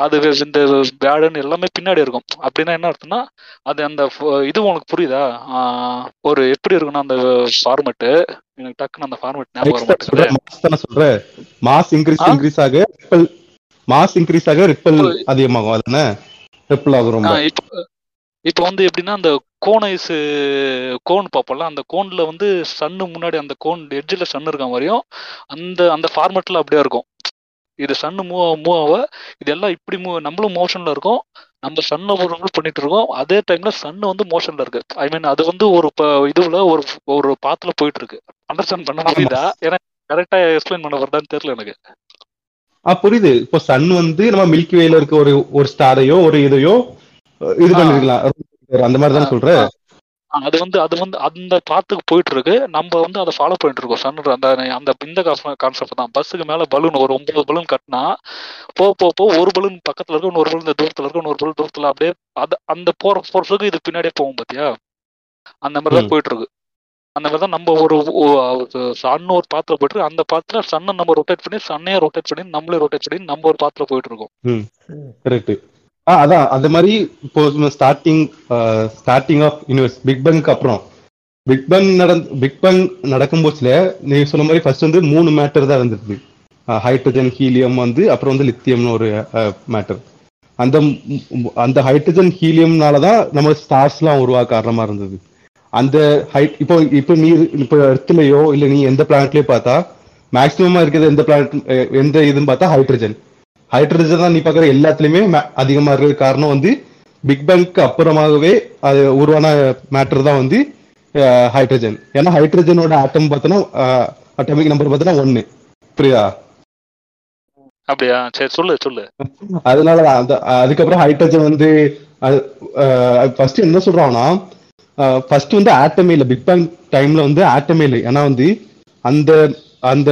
அது இந்த பேடன் எல்லாமே பின்னாடி இருக்கும். அப்படின்னா என்ன அர்த்தம்னா அது அந்த இது உனக்கு புரியுதா? ஒரு எப்படி இருக்குன்னா அந்த ஃபார்மெட்டு எனக்கு டக்குன்னு அந்த ஃபார்மெட் ஞாபகம் சொல்ற? Mass increase? இன்க்ரீஸ் ஆக ரிப்பல் மாஸ் இன்க்ரீஸ் ஆக ரிப்பல் அதிகமாகும் அதுதானே? ரிப்பல் ஆகும் ரொம்ப. இப்போ வந்து எப்படின்னா அந்த கோன் ஐஸ் கோன் பார்ப்போம்ல அந்த கோன்ல வந்து சன்னு முன்னாடி அந்த கோன் எட்ஜில் சன் இருக்க மாதிரியும் அந்த அந்த ஃபார்மெட்ல அப்படியே இருக்கும். இது சன்னு மூவ் மூவ் ஆக இது எல்லாம் இப்படி மூவ் நம்மளும் மோஷன்ல இருக்கோம். நம்ம சன்னை ஒரு மூவ் பண்ணிட்டு இருக்கோம். அதே டைம்ல சன்னு வந்து மோஷன்ல இருக்கு. ஐ மீன் அது வந்து ஒரு இதுல ஒரு ஒரு பாத்துல போயிட்டு இருக்கு அண்டர்ஸ்டாண்ட் பண்ண முடியுதா? ஏன்னா கரெக்டா எக்ஸ்பிளைன் பண்ண வருதான்னு தெரியல எனக்கு. ஆ புரியுது. இப்போ சன் வந்து நம்ம மில்கி வேல இருக்க ஒரு ஒரு ஸ்டாரையோ ஒரு இதையோ இது. பண்ணிருக்கலாம். அந்த மாதிரி தானே சொல்ற? ஆ, அது வந்து அது வந்து அந்த பாத்துக்கு போயிட்டு இருக்கு நம்ம வந்து அதை ஃபாலோ பண்ணிட்டு இருக்கோம் சன் அந்த அந்த இந்த கான்செப்ட் தான். பஸ்ஸுக்கு மேல பலூன் ஒரு ஒன்பது பலூன் கட்டினா போ போ போ ஒரு பலூன் பக்கத்துல இருக்கு இன்னொரு பலூன் தூரத்துல இருக்கு இன்னொரு பலூன் தூரத்துல அப்படியே அது அந்த போற போறதுக்கு இது பின்னாடியே போகும் பாத்தியா? அந்த மாதிரி தான் ம். போயிட்டு இருக்கு அந்த மாதிரி தான் நம்ம ஒரு சன் ஒரு பாத்துல போயிட்டு இருக்கு. அந்த பாத்துல சன்னை நம்ம ரொட்டேட் பண்ணி சன்னையே ரொட்டேட் பண்ணி நம்மளே ரொட்டேட் பண்ணி நம்ம ஒரு பாத்துல போயிட்டு இருக்கோம் ஆஹ் அதான் அந்த மாதிரி இப்போ starting starting of universe big bunk அப்புறம். பிக் பங் நடந்து பிக் பங் நடக்கும்போதுல நீ சொன்ன மாதிரி ஃபர்ஸ்ட் வந்து மூணு மேட்டர் தான் இருந்தது. ஹைட்ரஜன் ஹீலியம் வந்து அப்புறம் வந்து லித்தியம்னு ஒரு மேட்டர் அந்த அந்த ஹைட்ரஜன் ஹீலியம்னால தான் நம்ம ஸ்டார்ஸ்லாம் உருவாக்க காரணமா இருந்தது. அந்த ஹை இப்போ இப்போ நீ இப்போ எர்த்லயோ இல்ல நீ எந்த பிளானட்லேயோ பார்த்தா மேக்ஸிமமா இருக்கிறது எந்த பிளானட் எந்த இதுன்னு பார்த்தா ஹைட்ரஜன் ஹைட்ரஜன் தான் நீ பார்க்குற எல்லாத்துலயுமே ma- அதிகமா இருக்கிறது காரணம் வந்து பிக் பேங்க்கு அப்புறமாகவே அது உருவான மேட்டர் தான் வந்து ஹைட்ரஜன் ஏன்னா ஹைட்ரஜனோட ஆட்டம் பார்த்தோன்னா அட்டாமிக் நம்பர் பார்த்தோன்னா ஒன்னு புரியுதா? அப்படியா? சரி சொல்லு சொல்லு. அதனால தான் அந்த அதுக்கப்புறம் ஹைட்ரஜன் வந்து ஃபர்ஸ்ட் என்ன சொல்றாங்கன்னா ஃபர்ஸ்ட் வந்து ஆட்டமே இல்லை. பிக் பேங் டைம்ல வந்து ஆட்டமே இல்லை. ஏன்னா வந்து அந்த அந்த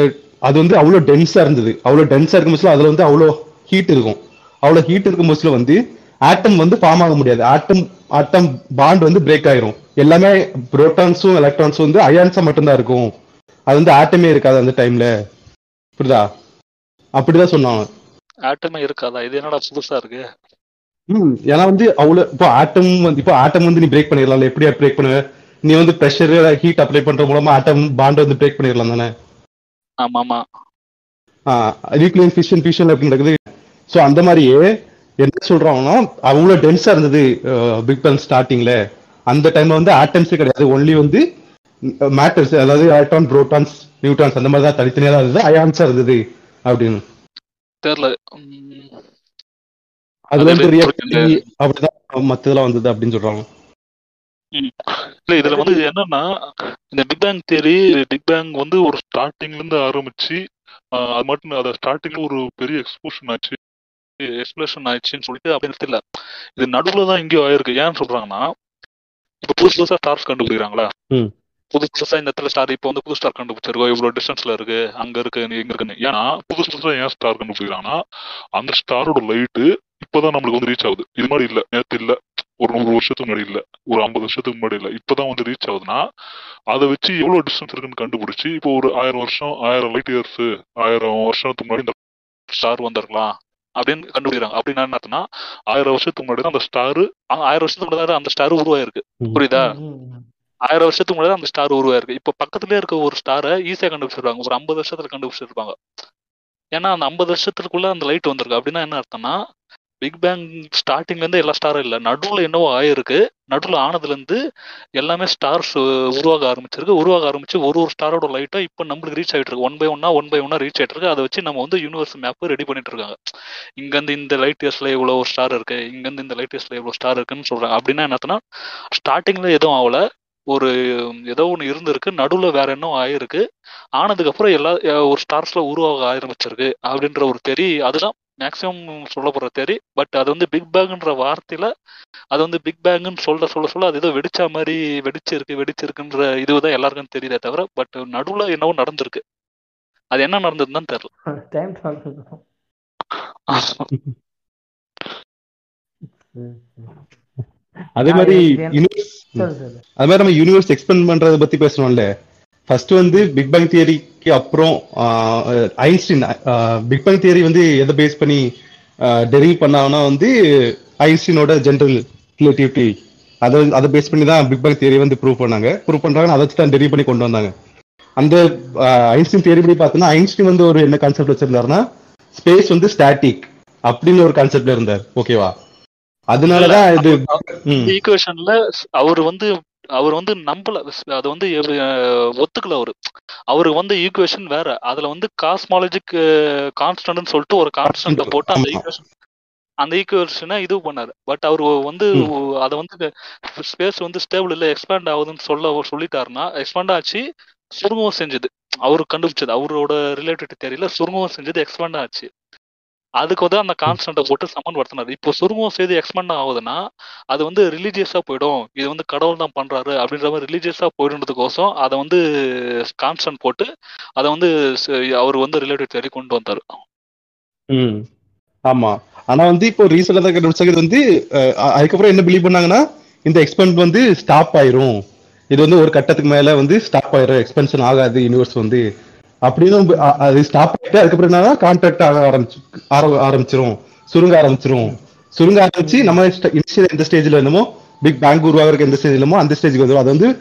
அது வந்து அவ்வளோ டென்ஸா இருந்தது. அவ்வளோ டென்ஸா இருக்கும் போதுல அதுல வந்து அவ்வளோ ஹீட் இருக்கும். அவ்வளோ ஹீட் இருக்கும் போதுல வந்து ஆட்டம் வந்து ஃபார்ம் ஆக முடியாது. ஆட்டம் ஆட்டம் பாண்ட் வந்து பிரேக் ஆயிரும். எல்லாமே புரோட்டான்ஸும் எலக்ட்ரான்ஸும் வந்து அயான்ஸா மட்டும்தான் இருக்கும். அது வந்து ஆட்டமே இருக்காது அந்த டைம்ல புரியுதா? அப்படிதான் சொன்னாங்க ஆட்டமே இருக்காதா? இது என்னடா புதுசா இருக்கு? ம் ஏன்னா வந்து அவ்வளவு இப்போ ஆட்டம் வந்து இப்போ ஆட்டம் வந்து நீ பிரேக் பண்ணிடலாம் எப்படியா பிரேக் பண்ணுவ? நீ வந்து ப்ரெஷர் ஹீட் அப்ளை பண்ற மூலமா ஆட்டம் பாண்ட் வந்து பிரேக் பண்ணிடலாம் தானே? ஆமா ஆமா நியூக்ளியர் ஃபிஷன் ஃபியூஷன் எப்படி நடக்குது? ஸோ அந்த மாதிரியே என்ன சொல்றாங்கன்னா அவ்வளவு டென்ஸா இருந்தது பிக் பேங் ஸ்டார்டிங்ல அந்த டைம்ல வந்து ஆட்டம்ஸே கிடையாது. ஒன்லி வந்து மேட்டர்ஸ் அதாவது எலக்ட்ரான் புரோட்டான்ஸ் நியூட்ரான்ஸ் அந்த மாதிரி தான் தனித்தனியா தான் இருந்தது அயான்ஸா இருந்தது அப்படின்னு. தெரியல. உம், அது வந்து அது ரியாக்டி அப்படிதான் மத்ததெல்லாம் வந்தது அப்படின்னு சொல்றாங்க. இல்ல இதுல வந்து என்னன்னா இந்த big bang theory big bang வந்து ஒரு ஸ்டார்டிங்ல இருந்து ஆரம்பிச்சு அது மட்டும் அத ஸ்டார்டிங்ல ஒரு பெரிய எக்ஸ்போஷன் ஆச்சு. எக்ஸ்பிளேஷன் ஆயிடுச்சுன்னு சொல்லிட்டு அப்படி நிறுத்தல இது நடுவுல தான் எங்கேயோ ஆயிருக்கு. ஏன்னு சொல்றாங்கன்னா இப்ப புதுசு புதுசா ஸ்டார்ஸ் கண்டுபிடிக்கிறாங்களா? ம். புதுசு புதுசா இந்த இடத்துல ஸ்டார் இப்போ வந்து புது ஸ்டார் கண்டுபிடிச்சிருக்கோம். இவ்வளவு டிஸ்டன்ஸ்ல இருக்கு அங்க இருக்கு எங்க இருக்குன்னு. ஏன்னா புதுசு புதுசா ஏன் ஸ்டார் கண்டுபிடிக்கிறாங்கன்னா அந்த ஸ்டாரோட லைட்டு இப்பதான் நம்மளுக்கு வந்து ரீச் ஆகுது. இது மாதிரி இல்ல. நேத்து இல்ல. ஒரு நூறு வருஷத்துக்கு முன்னாடி இல்ல. ஒரு ஐம்பது வருஷத்துக்கு முன்னாடி இல்ல. இப்பதான் வந்து ரீச் ஆகுதுன்னா அதை வச்சு எவ்வளவு டிஸ்டன்ஸ் இருக்குன்னு கண்டுபிடிச்சு இப்போ ஒரு ஆயிரம் வருஷம் ஆயிரம் லைட் இயர்ஸ் ஆயிரம் வருஷத்துக்கு முன்னாடி இந்த ஸ்டார் வந்திருக்கலாம். அப்படின்னு கண்டுபிடிக்கிறாங்க. அப்படின்னா என்ன அர்த்தம்னா ஆயிரம் வருஷத்துக்கு முன்னாடி அந்த ஸ்டார் ஆயிரம் வருஷத்துக்கு முன்னாடி அந்த ஸ்டார் உருவாயிருக்கு. புரியுதா? ஆயிரம் வருஷத்துக்கு முன்னாடி அந்த ஸ்டார் உருவாயிருக்கு. இப்போ பக்கத்துலயே இருக்க ஒரு ஸ்டாரை ஈஸியா கண்டுபிடிச்சிருவாங்க. ஒரு ஐம்பது வருஷத்துல கண்டுபிடிச்சிருப்பாங்க. ஏன்னா அந்த ஐம்பது வருஷத்துக்குள்ள அந்த லைட் வந்திருக்கு. அப்படின்னா என்ன அர்த்தம்னா பிக் பேங் ஸ்டார்டிங்லேருந்து எல்லா ஸ்டாரும் இல்லை. நடுவில் என்னவோ ஆயிருக்கு. நடுவில் ஆனதுலேருந்து எல்லாமே ஸ்டார்ஸ் உருவாக ஆரம்பிச்சிருக்கு. உருவாக ஆரம்பிச்சு ஒரு ஒரு ஸ்டாரோட லைட்டாக இப்போ நம்மளுக்கு ரீச் ஆகிட்டு இருக்கு. ஒன் பை ஒன்னா ஒன் பை ஒன்னா ரீச் ஆகிட்டு இருக்கு. அதை வச்சு நம்ம வந்து யூனிவர்ஸ் மேப் ரெடி பண்ணிட்டு இருக்காங்க. இங்கேருந்து இந்த லைட் இவ்வளோ ஒரு ஸ்டார் இருக்கு. இங்கேருந்து இந்த லைட் இயர்ஸில் இவ்வளோ ஸ்டார் இருக்குன்னு சொல்றாங்க. அப்படின்னா என்னத்தனா ஸ்டார்டிங்கில் எதுவும் ஆகல. ஒரு ஏதோ ஒன்று இருந்திருக்கு. நடுவில் வேற என்ன ஆயிருக்கு. ஆனதுக்கப்புறம் எல்லா ஒரு ஸ்டார்ஸில் உருவாக ஆரம்பிச்சிருக்கு. அப்படின்ற ஒரு தெரி அதுதான் மேக்ஸிமம் சொல்லப்படுற தெரி பட் அது வந்து பிக் பேங்ன்ற வார்த்தையில அது வந்து பிக் பேங்னு சொல்ல சொல்ல சொல்ல அது ஏதோ வெடிச்சா மாதிரி வெடிச்சிருக்கு வெடிச்சிருக்குன்ற இதுதான் எல்லாருக்கும் தெரியுதே தவிர பட் நடுவுல என்னவோ நடந்திருக்கு. அது என்ன நடந்ததுன்னு தான் தெரியல. *laughs* *laughs* அதே மாதிரி சொல்லு சொல்லு அது மாதிரி நம்ம யூனிவர்ஸ் எக்ஸ்பெண்ட் பண்றத பத்தி பேசணும்ல. ஃபர்ஸ்ட் வந்து பிக் பேங் தியரி கேலக்சிக்கு அப்புறம் ஐன்ஸ்டீன் பிக் பேங் தியரி வந்து எதை பேஸ் பண்ணி டெரிவ் பண்ணாங்கன்னா வந்து ஐன்ஸ்டீனோட ஜென்ரல் ரிலேட்டிவிட்டி அதை அதை பேஸ் பண்ணி தான் பிக் பேங் தியரி வந்து ப்ரூவ் பண்ணாங்க. ப்ரூவ் பண்றாங்க அதை வச்சு தான் டெரிவ் பண்ணி கொண்டு வந்தாங்க. அந்த ஐன்ஸ்டீன் தியரி படி பார்த்தோன்னா ஐன்ஸ்டீன் வந்து ஒரு என்ன கான்செப்ட் வச்சிருந்தாருன்னா ஸ்பேஸ் வந்து ஸ்டாட்டிக் அப்படின்னு ஒரு கான்செப்ட்ல இருந்தார். ஓகேவா அதனாலதான் இது ஈக்குவேஷன்ல அவர் வந்து அவர் வந்து நம்பல. அது வந்து ஒத்துக்கல அவரு. அவருக்கு வந்து ஈக்குவேஷன் வேற. அதுல வந்து காஸ்மாலஜிக் கான்ஸ்டன்ட்னு சொல்லிட்டு ஒரு கான்ஸ்டன்ட போட்டு அந்த. ஈக்குவேஷன் அந்த ஈக்குவேஷனை இது பண்ணாரு. பட் அவர் வந்து அதை வந்து ஸ்பேஸ் வந்து ஸ்டேபிள் இல்ல எக்ஸ்பேண்ட் ஆகுதுன்னு சொல்ல அவர் சொல்லிட்டாருன்னா எக்ஸ்பேண்ட் ஆச்சு சுருங்கவும் செஞ்சது. அவரு கண்டுபிடிச்சது. அவரோட ரிலேட்டட் தெரியல சுருங்கவும் செஞ்சது எக்ஸ்பேண்ட் ஆச்சு. அதுக்கு வந்து அந்த கான்ஸ்டன்ட்டை போட்டு சமன் படுத்தினாரு இப்போ சுருங்கம் செய்து எக்ஸ்பெண்ட் ஆகுதுன்னா அது வந்து ரிலீஜியஸா போயிடும். இது வந்து கடவுள் தான் பண்றாரு அப்படின்ற மாதிரி ரிலீஜியஸா போயிடுன்றதுக்கோசம் அதை வந்து கான்ஸ்டன்ட் போட்டு அதை வந்து அவர் வந்து ரிலேட்டிவ் தேடி கொண்டு வந்தார். ம். ஆமா. ஆனா வந்து இப்போ ரீசெண்டா தான் கண்டுபிடிச்சது வந்து அதுக்கப்புறம் என்ன பிலீவ் பண்ணாங்கன்னா இந்த எக்ஸ்பென்ட் வந்து ஸ்டாப் ஆயிரும். இது வந்து ஒரு கட்டத்துக்கு மேல வந்து ஸ்டாப் ஆயிரும். எக்ஸ்பென்ஷன் ஆகாது யூனிவர்ஸ் வந்து. அப்படின்னு அது ஸ்டாப் ஆயிட்டு அதுக்கப்புறம் என்னன்னா கான்ட்ராக்ட் ஆக ஆரம்பிச்சு ஆர- ஆரம்பிச்சிரும். சுருங்க ஆரம்பிச்சிரும். சுருங்க ஆரம்பிச்சு நம்ம இனிஷியல் எந்த ஸ்டேஜ்ல இருந்தோமோ பிக் பேங்க் உருவாகிறதுக்கு எந்த ஸ்டேஜ் இல்லமோ அந்த ஸ்டேஜ்க்கு வந்துடும் அது வந்து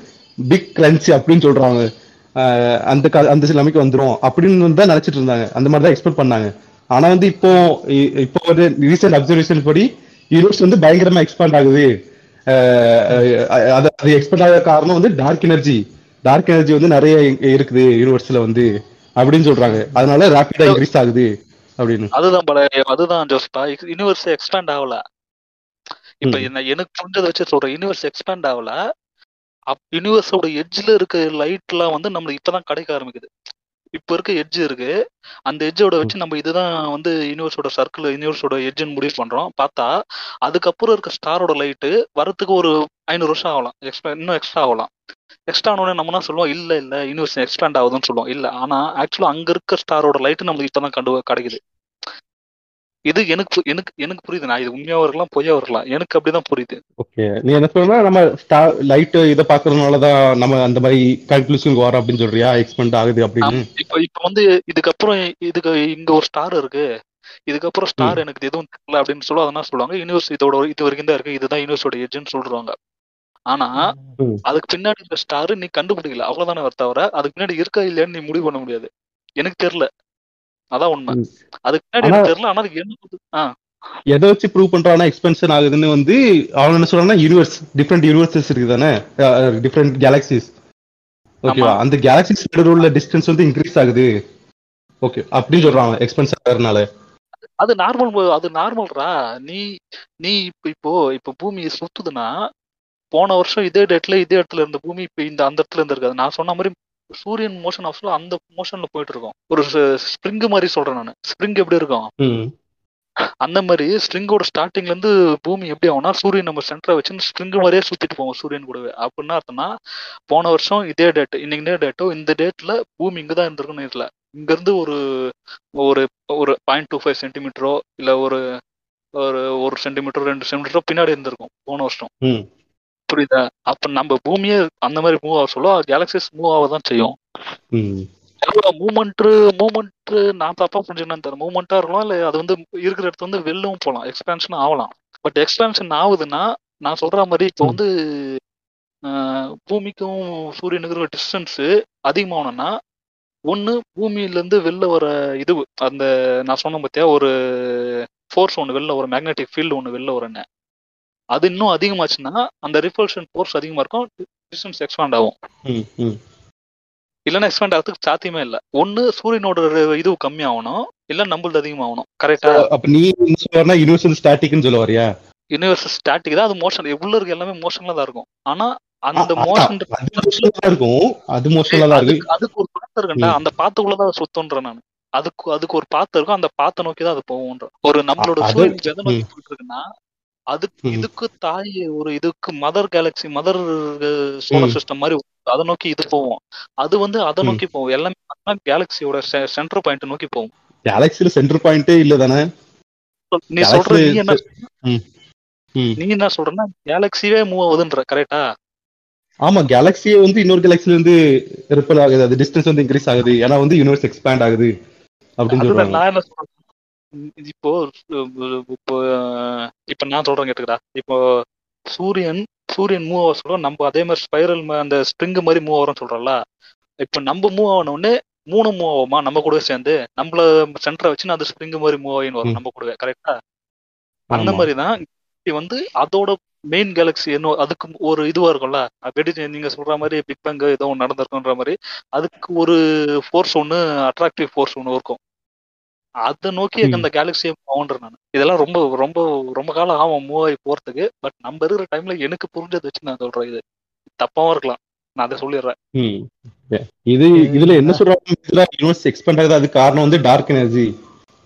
பிக் கிரன்ச் அப்படின்னு சொல்றாங்க. அந்த கா- அந்த நிலைமைக்கு வந்துடும் அப்படின்னு தான் நினைச்சிட்டு இருந்தாங்க. அந்த மாதிரி தான் எக்ஸ்பெக்ட் பண்ணாங்க. ஆனா வந்து இப்போ இ- இப்போ ஒரு ரீசெண்ட் அப்சர்வேஷன் படி யூனிவர்ஸ் வந்து பயங்கரமா எக்ஸ்பேண்ட் ஆகுது. அது அது ஆக காரணம் வந்து டார்க் எனர்ஜி டார்க் எனர்ஜி வந்து நிறைய இருக்குது யூனிவர்ஸ்ல வந்து. அப்படின்னு சொல்றாங்க. அதனால ரேபிடா இன்க்ரீஸ் ஆகுது அப்படின்னு. அதுதான் பல அதுதான் ஜோஸ்பா யூனிவர்ஸ் எக்ஸ்பேண்ட் ஆகல. இப்ப. என்ன எனக்கு புரிஞ்சதை வச்சு சொல்றேன். யூனிவர்ஸ் எக்ஸ்பேண்ட் ஆகல. அப் யூனிவர்ஸோட எட்ஜ்ல இருக்க லைட்லாம் வந்து நம்மளுக்கு இப்பதான் கிடைக்க ஆரம்பிக்குது. இப்ப இருக்க எட்ஜ் இருக்கு. அந்த எட்ஜோட வச்சு நம்ம இதுதான் வந்து யூனிவர்ஸோட சர்க்கிள் யூனிவர்ஸோட எட்ஜ்னு முடிவு பண்றோம். பார்த்தா அதுக்கப்புறம் இருக்க ஸ்டாரோட லைட்டு வரத்துக்கு ஒரு ஐநூறு வருஷம் ஆகலாம். எக்ஸ்பே இன்னும் எக்ஸ்ட்ரா ஆகலாம். எக்ஸ்ட்ரா ஆனோடனே நம்ம என்ன சொல்லுவோம்? இல்ல இல்ல யூனிவர்ஸ் எக்ஸ்பேண்ட் ஆகுதுன்னு சொல்லுவோம். இல்ல ஆனா ஆக்சுவலா அங்க இருக்க ஸ்டாரோட லைட் நம்மளுக்கு இப்பதான் கண்டு கிடைக்குது. இது எனக்கு எனக்கு எனக்கு புரியுது. நான் இது உண்மையாவும் இருக்கலாம் பொய்யா இருக்கலாம் எனக்கு அப்படிதான் புரியுது. ஓகே நீ என்ன சொல்றா நம்ம ஸ்டார் லைட் இதை பாக்குறதுனால தான் நம்ம அந்த மாதிரி கன்க்ளூஷனுக்கு வரோம் அப்படின்னு சொல்றியா? எக்ஸ்பெண்ட் ஆகுது அப்படின்னு. இப்ப இப்ப வந்து இதுக்கப்புறம் இதுக்கு இங்க ஒரு ஸ்டார் இருக்கு. இதுக்கப்புறம் ஸ்டார் எனக்கு எதுவும் தெரியல அப்படின்னு சொல்லுவோம் அதெல்லாம் சொல்லுவாங்க. யூனிவர்ஸ் இதோட இது வரைக்கும் தான் இருக்கு. இதுதான் யூனிவர்ஸோட எட்ஜ்னு சொல்றாங்க. ஆனா. அதுக்கு பின்னாடி இருக்க ஸ்டார் நீ கண்டுபிடிக்கல. அவ்வளவுதானே வர தவிர அதுக்கு பின்னாடி இருக்கா இல்லையான்னு நீ முடிவு பண்ண முடியாது. எனக்கு தெரியல. அதான் உண்மை. அதுக்கு பின்னாடி தெரியல ஆனா அதுக்கு என்ன புது- ஆ. எதை வச்சு ப்ரூவ் பண்றானா எக்ஸ்பென்ஷன் ஆகுதுன்னு வந்து அவன் என்ன சொல்றான்னா யூனிவர்ஸ் டிஃப்ரெண்ட் யூனிவர்சஸ் இருக்கு தானே டிஃப்ரெண்ட் கேலக்சிஸ் ஓகேவா. அந்த கேலக்சிஸ் உள்ள டிஸ்டன்ஸ் வந்து இன்க்ரீஸ் ஆகுது. ஓகே அப்படின்னு சொல்றாங்க எக்ஸ்பென்ஸ் ஆகிறதுனால. அது நார்மல் அது நார்மல்ரா நீ நீ இப்ப இப்போ இப்ப பூமி சுத்துதுன்னா போன வருஷம் இதே டேட்ல இதே இடத்துல இருந்த பூமி இப்ப இந்த அந்த இடத்துல இருந்து இருக்காது. நான் சொன்ன மாதிரி சூரியன் மோஷன் ஆஃப்ல அந்த மோஷன்ல போயிட்டு இருக்கோம். ஒரு ஸ்ப்ரிங் மாதிரி சொல்றேன் நான். ஸ்ப்ரிங் எப்படி இருக்கும்? அந்த மாதிரி ஸ்ப்ரிங்கோட ஸ்டார்டிங்ல இருந்து பூமி எப்படி ஆகும்னா சூரியன் நம்ம சென்டரை வச்சு ஸ்ப்ரிங் மாதிரியே சுத்திட்டு போவோம் சூரியன் கூடவே. அப்படின்னா அர்த்தம்னா போன வருஷம் இதே டேட் இன்னைக்கு டேட்டோ இந்த டேட்ல பூமி இங்கதான் இருந்திருக்குன்னு இல்ல இங்க இருந்து ஒரு ஒரு ஒரு பாயிண்ட் டூ ஃபைவ் சென்டிமீட்டரோ இல்ல ஒரு ஒரு ஒரு சென்டிமீட்டர் ரெண்டு சென்டிமீட்டரோ பின்னாடி இருந்திருக்கும் போன வருஷம். புரியுதா? அப்ப நம்ம பூமியே அந்த மாதிரி மூவ் ஆக சொல்ல கேலக்சிஸ் மூவ் ஆக தான் செய்யும் மூமெண்ட் மூமெண்ட் நான் தப்பா புரிஞ்சுக்கணும் தெரியல. மூமெண்டா இருக்கலாம் இல்ல அது வந்து இருக்கிற இடத்துல வந்து வெளிலவும் போகலாம் எக்ஸ்பேன்ஷன் ஆகலாம். பட் எக்ஸ்பேன்ஷன் ஆகுதுன்னா நான் சொல்ற மாதிரி இப்போ. வந்து பூமிக்கும் சூரியனுக்கு இருக்கிற டிஸ்டன்ஸ் அதிகமாகணும்னா ஒண்ணு பூமியில இருந்து வெளில வர இது அந்த நான் சொன்ன பார்த்தியா ஒரு ஃபோர்ஸ் ஒன்று வெளில வரும் மேக்னெட்டிக் ஃபீல்டு ஒன்று வெளில வரும்னு. அது இன்னும் அதிகமாச்சுன்னா அந்த ரிப்பல்ஷன் ஃபோர்ஸ் அதிகமா இருக்கும் டிஸ்டன்ஸ் எக்ஸ்பாண்ட் ஆகும். இல்லைன்னா எக்ஸ்பேண்ட் ஆகிறதுக்கு சாத்தியமே இல்லை. ஒன்று சூரியனோட இது கம்மியாகணும் இல்லை நம்மளது அதிகமாகணும் கரெக்டா அப்ப நீ சொல்றனா யூனிவர்சல் ஸ்டாட்டிக்னு சொல்ல வரியா யூனிவர்ஸ் ஸ்டாட்டிக் தான் அது மோஷன் உள்ள இருக்க எல்லாமே மோஷன்ல தான் இருக்கும். ஆனா அந்த மோஷன் இருக்கும். அது மோஷன்ல தான் இருக்கு. அதுக்கு ஒரு பாத்து இருக்குண்டா. அந்த பாத்துக்குள்ளதான் சுத்தம்ன்றேன் நான். அதுக்கு அதுக்கு ஒரு பாத்து இருக்கும். அந்த பாத்தை நோக்கி தான் அது போகும்ன்ற. ஒரு நம்மளோட சூரியன் எதை நோக்கி ம். போயிட்டு இருக்குன்னா அதுக்கு. இதுக்கு தாய் ஒரு இதுக்கு mother galaxy mother solar. System மாதிரி அதை நோக்கி இது போவோம். அது வந்து அதை. நோக்கி போகும் எல்லாமே கேலக்சியோட சென்டர் பாயிண்ட் நோக்கி போகும் கேலக்சில சென்டர் பாயிண்டே இல்ல தானே? நீ சொல்ற நீ என்ன நீ என்ன சொல்றன்னா கேலக்சியே மூவ் ஆகுதுன்ற கரெக்டா ஆமா கேலக்சியே வந்து இன்னொரு கேலக்சில இருந்து ரிப்பல் ஆகுது அது டிஸ்டன்ஸ் வந்து இன்க்ரீஸ் ஆகுது ஏன்னா வந்து யூனிவர்ஸ் எக்ஸ்பேண்ட் ஆகுது அப்படின்னு சொல்றாங்க. நான் என்ன சொல்றேன் இப்போ இப்போ இப்ப நான் சொல்றேன் கேட்டுக்கடா. இப்போ சூரியன் சூரியன் மூவ் ஆக சொல்ல நம்ம அதே மாதிரி ஸ்பைரல் அந்த ஸ்ப்ரிங் மாதிரி மூவ் ஆகிறோம்னு சொல்றோம்ல. இப்போ நம்ம மூவ் ஆன உடனே மூணு மூவ் ஆகுமா? நம்ம கூடவே சேர்ந்து. நம்மள சென்டரை வச்சு அந்த ஸ்ப்ரிங் மாதிரி மூவ் ஆகின்னு வரும். நம்ம கூடவே கரெக்டா அந்த. மாதிரி தான் வந்து அதோட மெயின் கேலக்ஸி என்ன அதுக்கு ஒரு இதுவா இருக்கும்ல. வெடி நீங்க சொல்ற மாதிரி பிக் பேங் ஏதோ ஒன்று நடந்திருக்குன்ற மாதிரி அதுக்கு ஒரு ஃபோர்ஸ் ஒன்று அட்ராக்டிவ் ஃபோர்ஸ் ஒன்று இருக்கும். அதை நோக்கி. அந்த கேலக்சியை போன்றேன் நான். இதெல்லாம் ரொம்ப ரொம்ப ரொம்ப காலம் ஆகும் மூவ் ஆகி போறதுக்கு. பட் நம்ம இருக்கிற டைம்ல எனக்கு புரிஞ்சதை வச்சு நான் சொல்றேன் இது. தப்பாவும் இருக்கலாம். நான் அதை சொல்லிடுறேன். இது இதுல என்ன சொல்றாங்க? இதுல யூனிவர்ஸ் எக்ஸ்பேண்ட் ஆகுது. அதுக்கு காரணம் வந்து டார்க் எனர்ஜி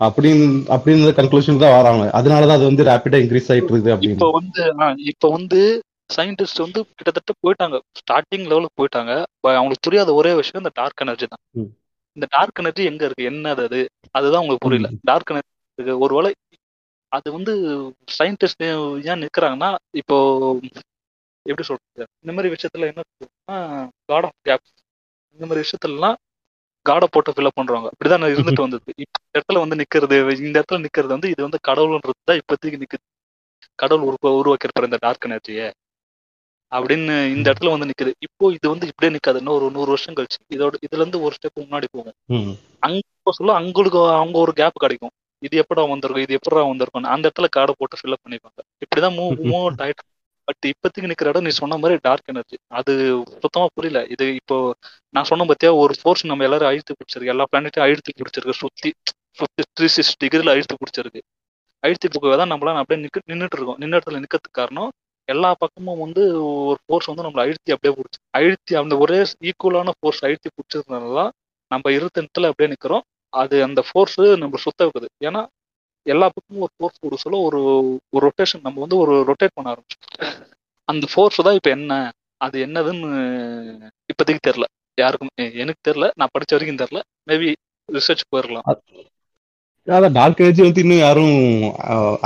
அப்படின்னு அப்படின்னு கன்க்ளூஷன் தான் வராங்க. அதனாலதான் அது வந்து ரேபிடா இன்க்ரீஸ் ஆயிட்டு இருக்குது இப்போ அப்படின்னு வந்து ஆ, இப்போ வந்து சயின்டிஸ்ட் வந்து கிட்டத்தட்ட போயிட்டாங்க. ஸ்டார்டிங் லெவலுக்கு போயிட்டாங்க. அவங்களுக்கு புரியாத ஒரே விஷயம் இந்த டார்க் எனர்ஜி தான். இந்த டார்க் எனர்ஜி எங்க இருக்கு? என்னது அது? அதுதான் உங்களுக்கு புரியல. டார்க் எனர்ஜி ஒருவேளை அது வந்து சயின்டிஸ்ட் ஏன் நிக்கிறாங்கன்னா இப்போ எப்படி சொல்றது? இந்த மாதிரி விஷயத்துல என்ன சொல்றதுன்னா காட் ஆஃப் கேப் இந்த மாதிரி விஷயத்துலலாம் காடை போட்டு ஃபில்அப் பண்றாங்க இப்படிதான் இருந்துட்டு *laughs* வந்தது. இப்ப இந்த இடத்துல வந்து நிக்கிறது இந்த இடத்துல நிக்கிறது வந்து இது வந்து கடவுள்ன்றது தான் இப்போதைக்கு நிக்குது. கடவுள் உருவ உருவாக்கியிருப்பாரு இந்த டார்க் எனர்ஜியை அப்படின்னு இந்த இடத்துல வந்து நிக்குது. இப்போ இது வந்து இப்படியே நிக்காது. இன்னும் ஒரு நூறு வருஷம் கழிச்சு. இதோட இதுல இருந்து ஒரு ஸ்டெப் முன்னாடி போகும். அங்க சொல்ல அவங்களுக்கு அவங்க ஒரு கேப் கிடைக்கும். இது எப்படா வந்திருக்கும்? இது எப்படா வந்திருக்கும் அந்த இடத்துல காடை போட்டு ஃபில்அப் பண்ணிப்பாங்க இப்படிதான் மூவ் மூவ் அவுட் ஆயிட்டு பட் இப்போதைக்கு நிக்கிற இடம் நீ சொன்ன மாதிரி டார்க் எனர்ஜி அது சுத்தமா புரியல. இது இப்போ நான் சொன்ன பத்தியா ஒரு ஃபோர்ஸ் நம்ம எல்லாரும் அழுத்தி பிடிச்சிருக்கு. எல்லா பிளானட்டையும் அழுத்தி பிடிச்சிருக்கு. சுத்தி சுத்தி த்ரீ சிக்ஸ் டிகிரில அழுத்தி பிடிச்சிருக்கு. அழுத்தி போகவே தான் நம்மளால அப்படியே நிக்க நின்றுட்டு இருக்கோம். நின்ன இடத்துல நிக்கிறதுக்கு காரணம் எல்லா பக்கமும் வந்து ஒரு ஃபோர்ஸ் வந்து நம்மளை அழுத்தி அப்படியே பிடிச்சி அழுத்தி அந்த ஒரே ஈக்குவலான ஃபோர்ஸ் அழுத்தி பிடிச்சதுனால தான் நம்ம இருத்தனத்தில் இடத்துல அப்படியே நிற்கிறோம் அது அந்த ஃபோர்ஸு நம்ம சுத்த வைக்குது. ஏன்னா எல்லா பக்கமும் ஒரு ஃபோர்ஸ் கொடுக்க சொல்ல ஒரு ஒரு ரொட்டேஷன் நம்ம வந்து ஒரு ரொட்டேட் பண்ண ஆரம்பிச்சோம் அந்த ஃபோர்ஸ் தான் இப்போ என்ன அது என்னதுன்னு இப்போதைக்கு தெரில யாருக்கும் எனக்கு தெரில நான் படித்த வரைக்கும் தெரில மேபி ரிசர்ச் போயிருக்கலாம். அதான் டார்க் எனர்ஜி வந்து இன்னும் யாரும்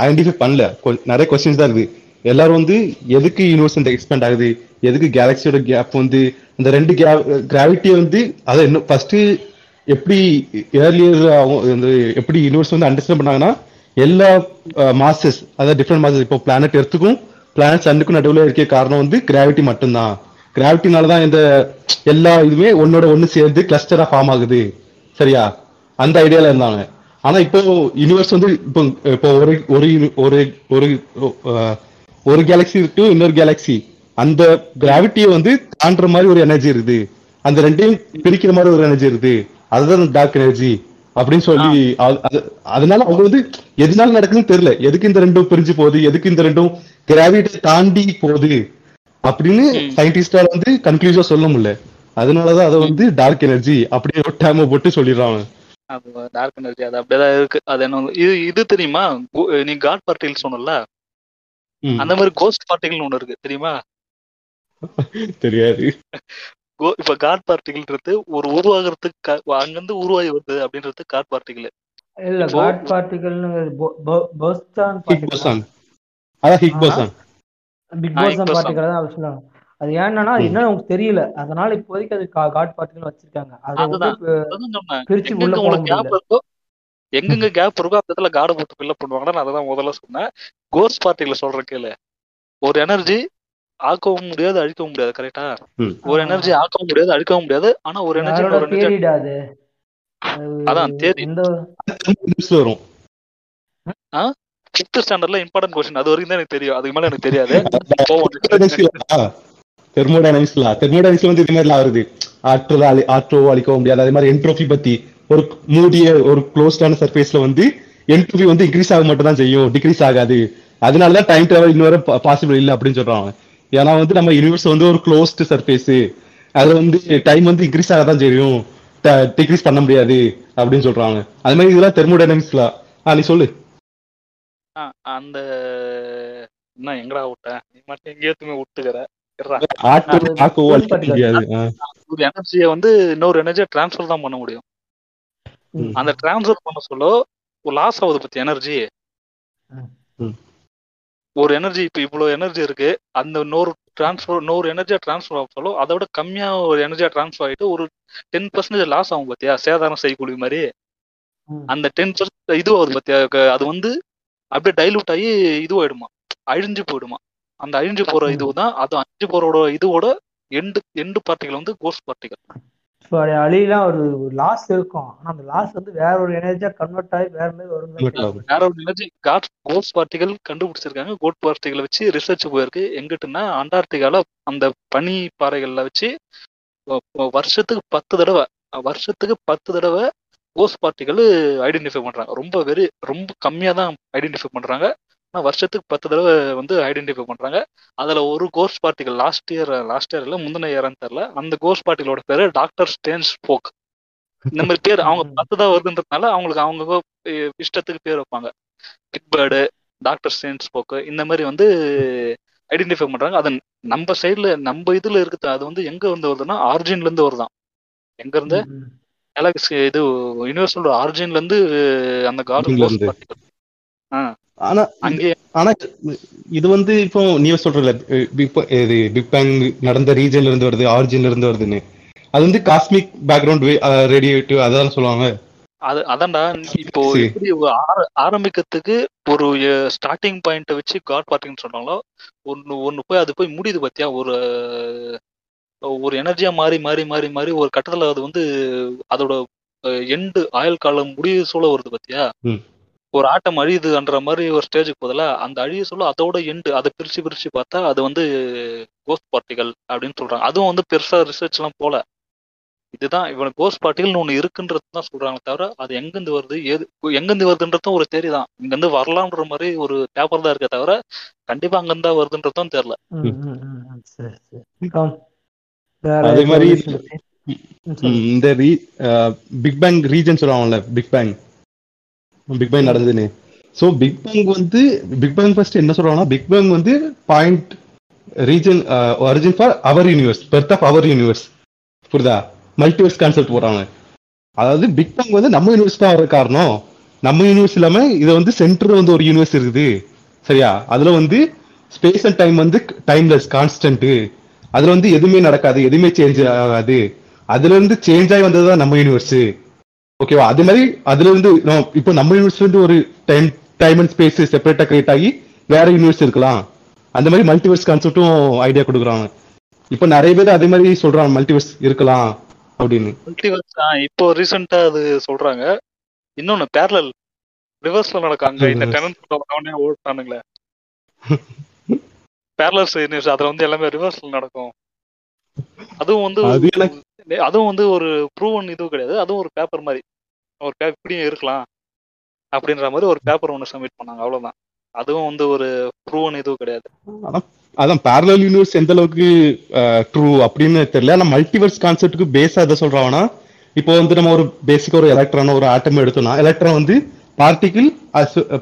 ஐடென்டிஃபை பண்ணல. நிறைய கொஸ்டின்ஸ் தான் இருக்கு எல்லாரும் வந்து எதுக்கு யூனிவர்ஸ் இந்த எக்ஸ்பேண்ட் ஆகுது? எதுக்கு கேலக்சியோட கேப் வந்து இந்த ரெண்டு கிராவிட்டியை வந்து அதை இன்னும் ஃபர்ஸ்ட் எப்படி ஏர்லியர் வந்து எப்படி யூனிவர்ஸ் வந்து அண்டர்ஸ்டாண்ட் பண்ணாங்கன்னா எல்லா மாசஸ் அதாவது டிஃப்ரெண்ட் மாசஸ் இப்போ பிளானட் எர்த்துக்கும் பிளானட் சன்னுக்கும் நடுவில் இருக்க காரணம் வந்து கிராவிட்டி மட்டும்தான். கிராவிட்டினால தான் இந்த எல்லா இதுவுமே ஒன்னோட ஒன்று சேர்ந்து கிளஸ்டராக ஃபார்ம் ஆகுது. சரியா? அந்த ஐடியால இருந்தாங்க. ஆனால் இப்போ யூனிவர்ஸ் வந்து இப்போ இப்போ ஒரு ஒரு ஒரு ஒரு ஒரு கேலக்ஸி டு இன்னொரு கேலக்ஸி அந்த கிராவிட்டியை வந்து தாண்டுற மாதிரி ஒரு எனர்ஜி இருக்குது. அந்த ரெண்டையும் பிரிக்கிற மாதிரி ஒரு எனர்ஜி இருக்குது. அதுதான் டார்க் எனர்ஜி அப்படின்னு சொல்லி அது- அது- அதனால அவங்க வந்து எதனால நடக்குதுன்னு தெரியல. எதுக்கு இந்த ரெண்டும் பிரிஞ்சு போகுது? எதுக்கு இந்த ரெண்டும் கிராவிட்டி தாண்டி போகுது? அப்படின்னு சயின்டிஸ்டால வந்து கன்க்ளூசிவா சொல்ல முடியல. அதனாலதான் அதை வந்து டார்க் எனர்ஜி அப்படியே ஒரு டேம போட்டு சொல்லிடுறாங்க. டார்க் எனர்ஜி அது அப்படியேதான் இருக்கு. அது என்ன இது இது தெரியுமா? நீ காட் பார்ட்டிகள் சொன்னல அந்த மாதிரி கோஸ்ட் பார்ட்டிகள் ஒன்று இருக்கு தெரியுமா? தெரியாது. கோ- இப்ப காட் பார்ட்டிகள்ன்றது ஒரு உருவாகிறதுக்கு அங்கிருந்து உருவாகி வருது அப்படின்றது காட் பார்ட்டிகள் இல்ல காட் பார்ட்டிகல்னு போஸ்டான் பார்ட்டிகல் அதான் Higgs. Boson big boson particle தான் சொல்லுவாங்க அது ஏன்னா அது ம். என்னன்னு உங்களுக்கு தெரியல. அதனால இப்போதைக்கு அது காட் பார்ட்டிகல் வச்சிருக்காங்க. அதை பிரிச்சு உள்ள போக முடியல. இருக்கோ எங்கெங்க கேப் இருக்கோ அந்த இடத்துல காடை போட்டு ஃபில்அப் பண்ணுவாங்கன்னா நான் அதான் முதல்ல சொன்னேன். கோஸ்ட் பார்ட்டிகளை சொல்றேன் கேளு. ஒரு எனர்ஜி ஆக்கவும் முடியாது அழிக்கவும் முடியாது கரெக்டா. ஒரு எனர்ஜி ஆக்கவும் முடியாது அழிக்கவும் முடியாது ஆனா ஒரு எனர்ஜி அதான் நியூஸ்ல வரும். ஃபிஃப்த் ஸ்டாண்டர்ட்ல இம்பார்ட்டன்ட் கொஸ்டின் அது வரைக்கும் தான் எனக்கு தெரியும். அதுக்கு மேல எனக்கு தெரியாது. *laughs* தெர்மோடைனமிக்ஸ்ல தெர்மோடைனமிக்ஸ்ல வந்து இது மாதிரி வருது. ஆற்றல் அழி ஆற்றோ அழிக்கவும் முடியாது. அதே மாதிரி என்ட்ரோபி பத்தி ஒரு மூடிய ஒரு க்ளோஸ்டான சர்ஃபேஸ்ல வந்து என்ட்ரோபி வந்து இன்க்ரீஸ் ஆக மட்டும் தான் செய்யும். டிக்ரீஸ் ஆகாது. அதனாலதான் டைம் டிராவல் இன்னொரு பாசிபிள் இல்லை அப்படின்னு சொல்றாங்க. ஏன்னா வந்து நம்ம யூனிவர்ஸ் வந்து ஒரு க்ளோஸ்டு சர்ஃபேஸ் அது வந்து டைம் வந்து இன்க்ரீஸ் ஆக தான் செய்யும் டிக்ரீஸ் பண்ண முடியாது அப்படின்னு சொல்றாங்க. அது மாதிரி இதெல்லாம் தெர்மோடைனமிக்ஸ்ல ஆ நீ சொல்லு. அந்த என்ன எங்கடா விட்டேன் நீ மட்டும் விட்டுக்கிற. முடியாது. ஆ. ஒரு எனர்ஜியை வந்து இன்னொரு எனர்ஜியை ட்ரான்ஸ்ஃபர் தான் பண்ண முடியும். அந்த ட்ரான்ஸ்ஃபர் பண்ண சொல்ல லாஸ் ஆகுது பத்தி எனர்ஜி. ஒரு எனர்ஜி இப்போ இவ்வளோ எனர்ஜி இருக்கு அந்த நூறு டிரான்ஸ்ஃபர் நூறு எனர்ஜியா டிரான்ஸ்ஃபர் ஆகணும் அதை விட கம்மியா ஒரு எனர்ஜியா டிரான்ஸ்ஃபர் ஆகிட்டு ஒரு டென் பர்சன்டேஜ் லாஸ் ஆகும் பார்த்தியா சேதாரம் செய்யக்கூடிய மாதிரி. அந்த டென் பர்சன்ட் இது ஆகுது பார்த்தியா க- அது வந்து அப்படியே டைலூட் ஆகி இதுவாயிடுமா? அழிஞ்சு போயிடுமா? அந்த அழிஞ்சு போற. இதுதான் அது அழிஞ்சு போறோட இதுவோட எண்டு எண்டு பார்ட்டிகள் வந்து கோஸ்ட் பார்ட்டிகள் அழியெல்லாம் ஒரு லாஸ் இருக்கும். ஆனா அந்த லாஸ் வந்து வேற ஒரு எனர்ஜியா கன்வெர்ட் ஆகி வேற மாதிரி வரும். வேற ஒரு எனர்ஜி காட் கோஸ்ட் பார்ட்டிகள் கண்டுபிடிச்சிருக்காங்க. கோட் பார்ட்டிகளை வச்சு ரிசர்ச் போயிருக்கு. எங்கிட்டுன்னா அண்டார்டிகால அந்த பனி பாறைகள்ல வச்சு வருஷத்துக்கு பத்து தடவை வருஷத்துக்கு பத்து தடவை கோஸ்ட் பார்ட்டிகள் ஐடென்டிஃபை பண்றாங்க. ரொம்ப வெரி ரொம்ப கம்மியா தான் ஐடென்டிஃபை பண்றாங்க. வருஷத்துக்கு பத்து தடவை வந்து ஐடென்டிஃபை பண்றாங்க. அதுல ஒரு ghost particles last year last இயர்ல முந்தின இயர்னு தெரியல. அந்த கோஸ்ட் பார்ட்டிகளோட பேரு டாக்டர் ஸ்டேன்ஸ் போக் இந்த மாதிரி பேர் அவங்க *laughs* பத்து தான் வருதுன்றதுனால அவங்களுக்கு அவங்க இஷ்டத்துக்கு பேர் வைப்பாங்க. பிக் பேர்டு டாக்டர் ஸ்டேன்ஸ் போக்கு இந்த மாதிரி வந்து ஐடென்டிஃபை பண்றாங்க. அது நம்ம சைடுல நம்ம இதுல இருக்குது. அது வந்து எங்க வந்து வருதுன்னா ஆரிஜின்ல இருந்து வருதான் எங்க இருந்து? இது யூனிவர்சல் ஆரிஜின்ல இருந்து அந்த இருந்து. ஆனா ஆனா இது வந்து இப்போ நீ சொல்றல பிக் இது பிக் பேங் நடந்த ரீஜன்ல இருந்து வருது ஆரிஜின்ல இருந்து வருதுன்னு அது வந்து காஸ்மிக் பேக்ரவுண்ட் ரேடியேட்டிவ் அதான் சொல்லுவாங்க அது அதான்டா இப்போ. எப்படி ஆரம்பிக்கிறதுக்கு ஒரு ஸ்டார்டிங் பாயிண்ட்டை வச்சு காட் பார்ட்டின்னு சொன்னாங்களோ ஒன்னு ஒன்னு போய் அது போய் முடியுது பாத்தியா ஒரு ஒரு எனர்ஜியா மாறி மாறி மாறி மாறி ஒரு கட்டத்துல அது வந்து அதோட எண்டு ஆயுள் காலம் முடிய சொல்ல வருது பாத்தியா. ஒரு ஆட்டம் அழியுதுன்ற மாதிரி ஒரு ஸ்டேஜுக்கு பதிலா அந்த அழிய சொல்ல அதோட எண்டு அதை பிரிச்சு பிரிச்சு பார்த்தா அது வந்து கோஸ்ட் பார்ட்டிகள் அப்படின்னு சொல்றாங்க. அதுவும் வந்து பெருசா ரிசர்ச் எல்லாம் போல. இதுதான் இவனுக்கு கோஸ்ட் பார்ட்டிகள்னு ஒண்ணு இருக்குன்றது தான் சொல்றாங்க தவிர அது எங்கிருந்து வருது ஏது எங்கிருந்து வருதுன்றதும் ஒரு தேரி தான் இங்க இருந்து வரலாம்ன்ற மாதிரி ஒரு பேப்பர் தான் இருக்கே தவிர கண்டிப்பா அங்கிருந்து தான் வருதுன்றதும் வேற அதே மாதிரி இந்த ரீ பிக் பேங் ரீஜன் சொல்லுவாங்கல்ல பிக் பேங் பிக் பேங் நடந்ததுன்னு. ஸோ பிக் பேங் வந்து பிக் பேங் ஃபர்ஸ்ட் என்ன சொல்றாங்கன்னா பிக் பேங் வந்து point region origin for our universe birth of our universe புரியுதா? மல்டிவர்ஸ் கான்செப்ட் போடுறாங்க. அதாவது பிக் பேங் வந்து நம்ம யூனிவர்ஸ் தான் வர காரணம். நம்ம யூனிவர்ஸ் இல்லாம இதை வந்து சென்டர் வந்து ஒரு யூனிவர்ஸ் இருக்குது. சரியா? அதுல வந்து ஸ்பேஸ் அண்ட் டைம் வந்து டைம்லெஸ் கான்ஸ்டன்ட் அதுல வந்து எதுவுமே நடக்காது எதுவுமே சேஞ்ச் ஆகாது. அதுல இருந்து சேஞ்ச் ஆகி வந்தது தான் நம்ம யூனிவர்ஸ் ஓகேவா? அது மாதிரி அதுல இருந்து இப்போ நம்ம யூனிவர்ஸ்ல இருந்து ஒரு டைம் டைம் அண்ட் ஸ்பேஸ் செப்பரேட்டா கிரியேட் ஆகி வேற யூனிவர்ஸ் இருக்கலாம். அந்த மாதிரி மல்டிவர்ஸ் கான்செப்டும் ஐடியா கொடுக்குறாங்க. இப்போ நிறைய பேர் அதே மாதிரி சொல்றாங்க மல்டிவர்ஸ் இருக்கலாம் அப்படின்னு. மல்டிவர்ஸ் இப்போ ரீசெண்டா அது சொல்றாங்க. இன்னொன்னு பேரலல் ரிவர்ஸ்ல நடக்காங்க இந்த. டெனன்ட் அவனே ஓட்டானுங்களே பேரலல்ஸ் நியூஸ் அதுல வந்து எல்லாமே ரிவர்ஸ்ல நடக்கும். அதுவும் வந்து அதுவும் வந்து ஒரு ப்ரூவன் இதுவும் கிடையாது. அதுவும் ஒரு பேப்பர் மாதிரி. ஒரு பேப்பர் இப்படியும் இருக்கலாம் அப்படின்ற மாதிரி ஒரு பேப்பர் ஒன்று சப்மிட் பண்ணாங்க. அவ்வளவுதான். அதுவும் வந்து ஒரு ப்ரூவன் இதுவும் கிடையாது. அதான் parallel யூனிவர்ஸ் எந்த அளவுக்கு ட்ரூ அப்படின்னு தெரியல. ஆனா மல்டிவர்ஸ் கான்செப்ட்டுக்கு பேஸா எதை சொல்றாங்கன்னா இப்போ வந்து நம்ம ஒரு பேசிக்கா ஒரு எலக்ட்ரான் ஒரு ஆட்டம் எடுத்தோம்னா எலக்ட்ரான் வந்து பார்ட்டிகிள்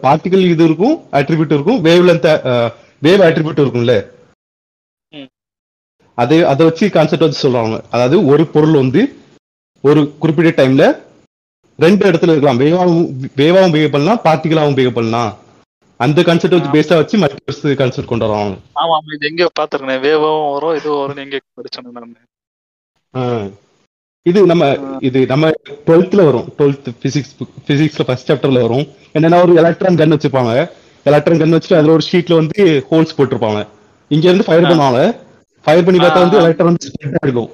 பார்ட்டிகிள் இது இருக்கும் அட்ரிபியூட் இருக்கும் வேவ் லென்த் வேவ் அட்ரிபியூட் இருக்கும்ல. அது அதை வச்சு கான்செப்ட் வச்சு சொல்றாங்க. அதாவது ஒரு பொருள் வந்து ஒரு குறிப்பிட்ட டைம்ல ரெண்டு இடத்துல இருக்கலாம். வேவாவும் வேவாவும் பிஹேவ் பண்ணலாம் பார்ட்டிகளாவும் பிஹேவ் பண்ணலாம். அந்த கான்செப்ட் வச்சு பேஸா வச்சு மல்டிவர்ஸ் கான்செப்ட் கொண்டு வராங்க ஆமா ஆமா. இது எங்கேயோ பாத்துருக்கேன் வேவும் வரும் இதுவும் வரும்னு எங்க படிச்சேன் நான். இது நம்ம இது நம்ம டுவெல்த்ல வரும். டுவெல்த் பிசிக்ஸ் பிசிக்ஸ்ல ஃபர்ஸ்ட் சாப்டர்ல வரும். என்னன்னா ஒரு எலக்ட்ரான் கன் வச்சிருப்பாங்க எலக்ட்ரான் கன் வச்சுட்டு அதுல ஒரு ஷீட்ல வந்து ஹோல்ஸ் போட்டிருப்பாங்க. இங்க இருந்து ஃபயர். பண்ணுவாங்க. ஃபயர் பண்ணி பார்த்தா வந்து. எலக்ட்ரான் வந்து ஆயிருக்கும்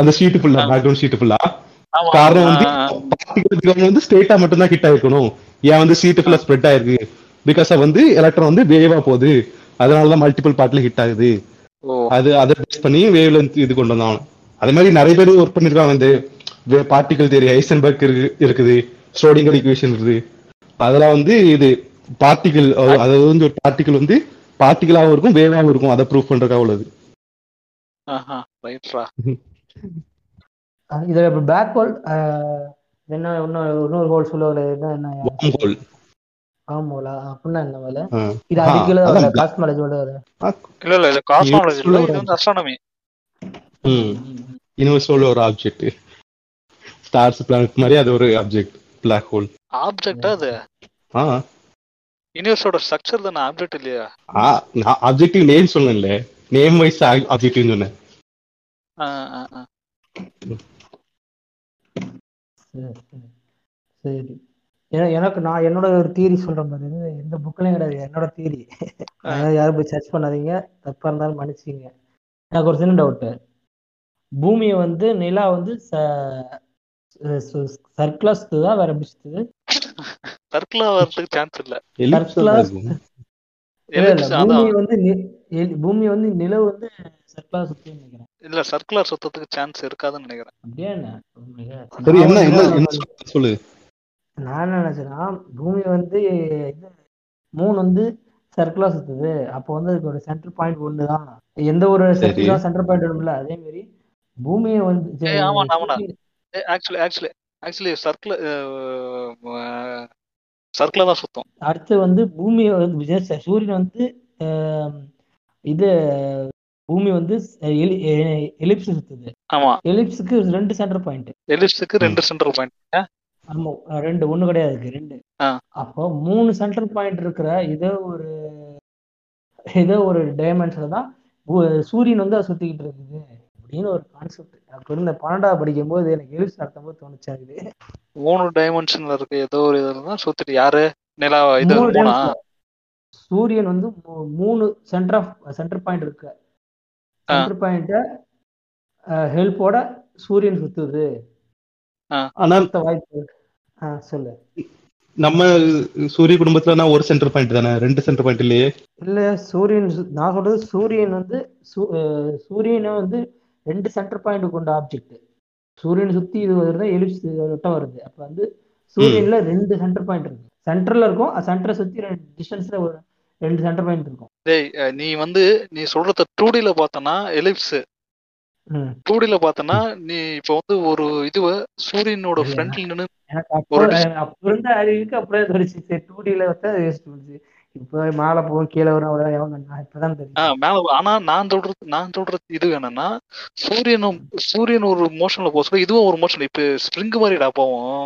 அந்த ஷீட் ஃபுல்லா. பேக்ரவுண்ட் ஷீட் ஃபுல்லா காரணம் வந்து. பார்ட்டிகல் வந்து ஸ்ட்ரெயிட்டா மட்டும் தான் ஹிட் ஆயிருக்கணும். ஏன் வந்து ஷீட் ஃபுல்லா ஸ்ப்ரெட் ஆயிருக்கு? பிகாஸ் வந்து எலக்ட்ரான் வந்து வேவா போகுது. அதனால தான் மல்டிபிள் பார்ட்ல ஹிட் ஆகுது. அது அதை பேஸ் பண்ணி வேவ் லென்த் இது கொண்டு வந்தாங்க அதே மாதிரி நிறைய பேர் ஒர்க் பண்ணிருக்காங்க இந்த பார்ட்டிகல் தேரி ஐசன்பர்க் இருக்குது. ஸ்ட்ரோடிங்கர் ஈக்குவேஷன் இருக்குது. அதெல்லாம் வந்து இது பார்ட்டிகல் அதாவது வந்து ஒரு பார்ட்டிகல் வந்து பார்ட்டிகலாவும் இருக்கும் வேவாவும் இருக்கும். அதை ப்ரூவ் பண்றதுக்காக உள்ளது. இதுல பேக் ஹோல் என்ன இன்னொரு இன்னொரு ஹோல் சொல்லுவாங்க என்ன ஹோல் ஆமோலா அப்படின்னா என்ன வேலை? இது அதுக்குள்ள அதான் வர காஸ்மாலஜியோட வர இல்ல இல்ல இது காஸ்மாலஜி இல்ல இது வந்து அஸ்ட்ரானமி யூனிவர்ஸோட ஒரு ஆப்ஜெக்ட் ஸ்டார்ஸ் பிளானட் மாதிரி அது ஒரு ஆப்ஜெக்ட் பிளாக் ஹோல் ஆப்ஜெக்டா அது? ஆ. யூனிவர்ஸோட ஸ்ட்ரக்சர் தானே ஆப்ஜெக்ட் இல்லையா? ஆ, நான் ஆப்ஜெக்டிவ் நேம் சொல்லல நேம் வைஸ் ஆப்ஜெக்டிவ் சொன்னேன் ஆ, ஆ, ஆ. சரி எனக்கு நான் என்னோட ஒரு தியரி சொல்றேன் பாரு இது எந்த புக்லயும் கிடையாது. என்னோட தியரி அதாவது யாரும் போய் சர்ச் பண்ணாதீங்க. தப்பா இருந்தாலும் மன்னிச்சிங்க எனக்கு ஒரு சின்ன டவுட்டு பூமியை வந்து நிலா வந்து சர்க்குலா சுத்துதா வேற எப்படி சுத்துது சர்க்கிளா வர்றதுக்கு சான்ஸ் இல்ல. பூமி வந்து பூமி வந்து நிலவு வந்து சர்க்குலா சுத்துன்னு நினைக்கிறேன். இல்ல சர்க்குலர் சுத்தத்துக்கு சான்ஸ் இருக்காதுன்னு நினைக்கிறேன். அப்படியே என்ன? சொல்லு- நான் நினைச்சேன்னா பூமி வந்து இது மூணு வந்து சர்க்குலா சுத்துது. அப்போ வந்து அதுக்கு ஒரு சென்டர் பாயிண்ட் ஒன்று தான் எந்த ஒரு சரி. சர்க்கிள் சென்டர் பாயிண்ட் வரும்ல அதே மாதிரி பூமியை வந்து ஆக்சுவலி ஆக்சுவலி ஆக்சுவலி சர்க்கிள் சர்க்கிளா தான் சுத்தம். அடுத்து வந்து பூமி வந்து சூரியன் வந்து இது பூமி வந்து எலிப்ஸ் சுத்துது ஆமா. எலிப்ஸுக்கு ரெண்டு சென்டர் பாயிண்ட் எலிப்ஸுக்கு ரெண்டு சென்ட்ரல் பாயிண்ட் ஆமா ரெண்டு ஒண்ணு கிடையாது ரெண்டு. அப்போ மூணு சென்ட்ரல் பாயிண்ட் இருக்கிற இதோ ஒரு ஏதோ ஒரு டைமென்ஷன்ல தான் சூரியன் வந்து அதை சுத்திக்கிட்டு இருக்குது அப்படின்னு ஒரு கான்செப்ட் அப்ப இருந்த பன்னெண்டாவது படிக்கும் போது எனக்கு எலிப்ஸ் நடத்தும் போது தோணுச்சா இது மூணு டைமென்ஷன்ல இருக்க ஏதோ ஒரு இதுல தான் சுத்திட்டு யாரு? நிலா இது. சூரியன் வந்து மூ- மூணு சென்டர் ஆஃப் சென்டர் பாயிண்ட் இருக்கு. சென்டர் பாயிண்ட ஹெல்ப்போட சூரியன் சுத்துது. ஆனா சுத்த வாய்ப்பு சொல்லு. நம்ம சூரிய குடும்பத்துல நான் ஒரு சென்டர் பாயிண்ட் தானே? ரெண்டு சென்டர் பாயிண்ட் இல்லையே? இல்ல சூரியன் நான் சொல்றது சூரியன் வந்து சூரியனை வந்து ரெண்டு சென்டர் பாயிண்ட் கொண்ட ஆப்ஜெக்ட் சூரியன் சுத்தி இது வருது எலிப்ஸ் வட்டம் வருது. அப்ப வந்து சூரியன்ல ரெண்டு சென்டர் பாயிண்ட் இருக்கு. சென்டர்ல இருக்கும் சென்டரை சுத்தி ரெண்டு டிஸ்டன்ஸ்ல ஒரு ரெண்டு சென்டர் பாயிண்ட் இருக்கும். டேய் நீ வந்து நீ சொல்றத டூடில பார்த்தனா எலிப்ஸ் ம். டூடில பார்த்தனா நீ இப்ப வந்து ஒரு இதுவ சூரியனோட. ஃப்ரண்ட்ல நின்னு அப்போ இருந்த அறிவுக்கு அப்படியே தோணுச்சு சரி டூ டில வச்சா வேஸ்ட் பண்ணுச்சு. இப்போ மேல போகும் கீழே வரும் அவ்வளவுதான் எவன் இப்பதான் தெரியும் மேல ஆனா நான் சொல்றது நான் சொல்றது இது என்னன்னா சூரியனும் சூரியன் ஒரு மோஷன்ல போக சொல்ல இதுவும் ஒரு மோஷன் இப்ப ஸ்ப்ரிங் மாதிரிடா போவோம்.